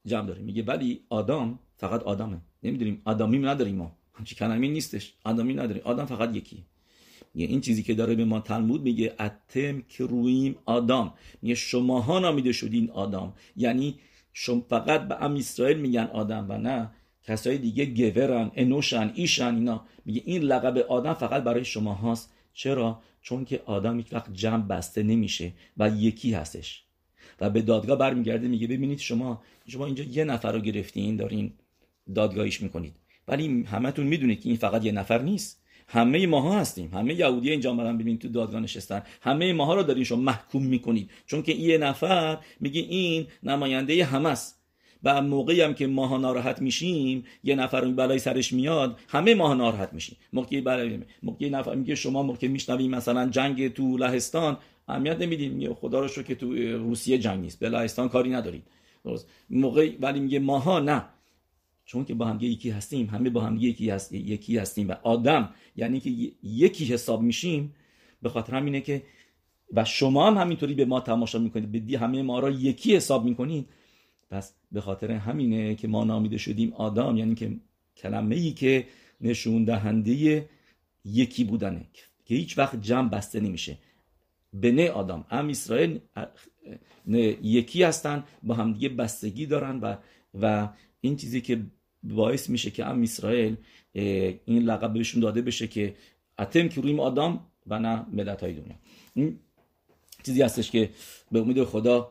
جمع داریم. میگه ولی آدم فقط آدمه. نمی‌دونیم. آدمی نداریم ما. همچی کلمه نیستش. آدمی نداریم. آدم فقط یکی. میگه این چیزی که داره به ما تلمود میگه اتم که رویم آدم. میگه شماها نامیده شدین آدم. یعنی شما فقط به ام اسرائیل میگن آدم و نه کسای دیگه گورن انوشن ایشن اینا. میگه این لقب آدم فقط برای شما هاست چرا؟ چون که آدم هیچ وقت جمع بسته نمیشه و یکی هستش. و به دادگاه برمیگرده میگه ببینید شما شما اینجا یه نفر رو گرفتین دارین دادگاهیش می‌کنید. ولی همتون می‌دونید که این فقط یه نفر نیست. همه ماها هستیم. همه یهودی اینجا آمدن ببینید تو دادگاه نشستن. همه ماها رو دارین شما محکوم می‌کنید. چون که این نفر میگه این نماینده همه است و موقعی هم که ماها ناراحت میشیم یه نفر بلای سرش میاد همه ماها ناراحت میشیم. موقعی برای موقعی نفر میگه شما موقع میشنویم مثلا جنگ تو لهستان اهمیت نمیدیم. خدا رو شو که تو روسیه جنگ نیست. به لهستان کاری ندارید درست. موقعی ولی میگه ماها نه. چون که با هم یکی هستیم همه با هم یکی هست یکی هستیم و آدم یعنی که یکی حساب میشیم به خاطر همینه که و شما هم همینطوری به ما تماشا می‌کنید به همه ما را یکی حساب می‌کنید. پس به خاطر همینه که ما نامیده شدیم آدم یعنی که کلمه ای که نشون دهنده یکی بودنه که هیچ وقت جمع بسته نمیشه. بنه آدم هم اسرائیل یکی هستن با همدیگه بستگی دارن و و این چیزی که باعث میشه که ام اسرائیل این لقب بهشون داده بشه که اتم که رویم آدم و نه ملت های دنیا. این چیزی هستش که به امید خدا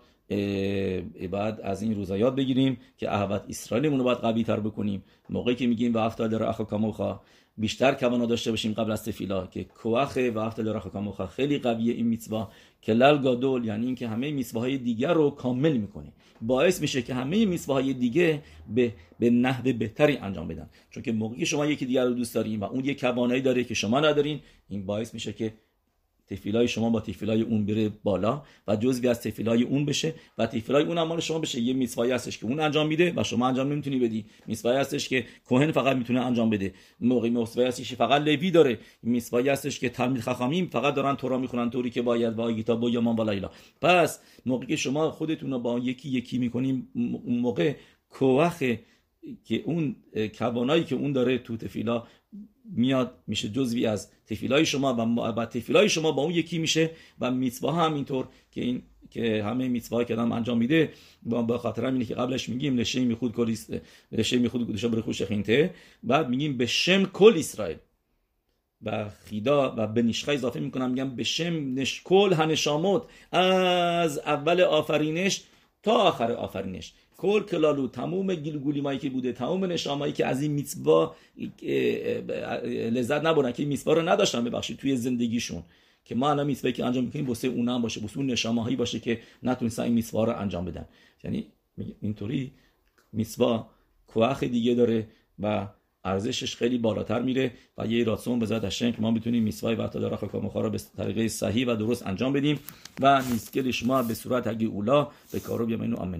بعد از این روزا یاد بگیریم که احوت اسرائیلمون رو باید قوی تر بکنیم. موقعی که میگیم و افتاد رخا کاموخا بیشتر کوانا داشته باشیم قبل از تفیلا که کوخه و افتاد رخا کاموخا خیلی قویه این میتوا که لل گادول یعنی اینکه همه میتواهای دیگر رو کامل می‌کنه. باعث میشه که همه میتواهای دیگه به به نحو بهتری انجام بدن. چون که موقعی شما یکی دیگر رو دوست دارین و اون یک کوانایی داره که شما ندارین این باعث میشه که تفیلای شما با تفیلای اون بره بالا و جزوی از تفیلای اون بشه و تفیلای اون هم شما بشه. یه میسوایی هستش که اون انجام میده و شما انجام نمی‌تونی بدی. میسوایی هستش که کوهن فقط می‌تونه انجام بده. موقعی میسوایی هستش فقط لوی داره. میسوایی هستش که تلمیذ خخامیم فقط دارن تورا می‌خونن. طوری که باید با کتاب و یمان بالا پس موقعی که شما خودتون رو با یکی یکی می‌کنیم اون موقع کوخ که اون کوانایی که اون داره تو تفیلا میاد میشه جزوی از تفیلای شما و با تفیلای شما با اون یکی میشه و میتوا هم اینطور که این که همه میتوا که آدم انجام میده با خاطر همینه که قبلش میگیم لشه میخود کل لشه میخود گوشه بر خوش خینته. بعد میگیم به شم کل اسرائیل. و خیدا و به نشخه اضافه می‌کنم میگم به شم نشکل هنشاموت از اول آفرینش تا آخر آفرینش. کل کلالو تمام گلگولیمایی که بوده تمام نشامایی که از این میتوا لذت نبرن که این میتوا رو نداشتن ببخشید توی زندگیشون. که ما الان میتوایی که انجام می‌کنیم واسه اون هم باشه واسه اون نشامه باشه که نتونستن این میتوا رو انجام بدن. یعنی اینطوری میتوا کوخ دیگه داره و ارزشش خیلی بالاتر میره و یه راسون بذات هشم که ما بتونیم میسوای و تعالی کامخا رو به طریقه صحیح و درست انجام بدیم و نیسکل شما به صورت اگه اولا به کارو بیامینو آمین.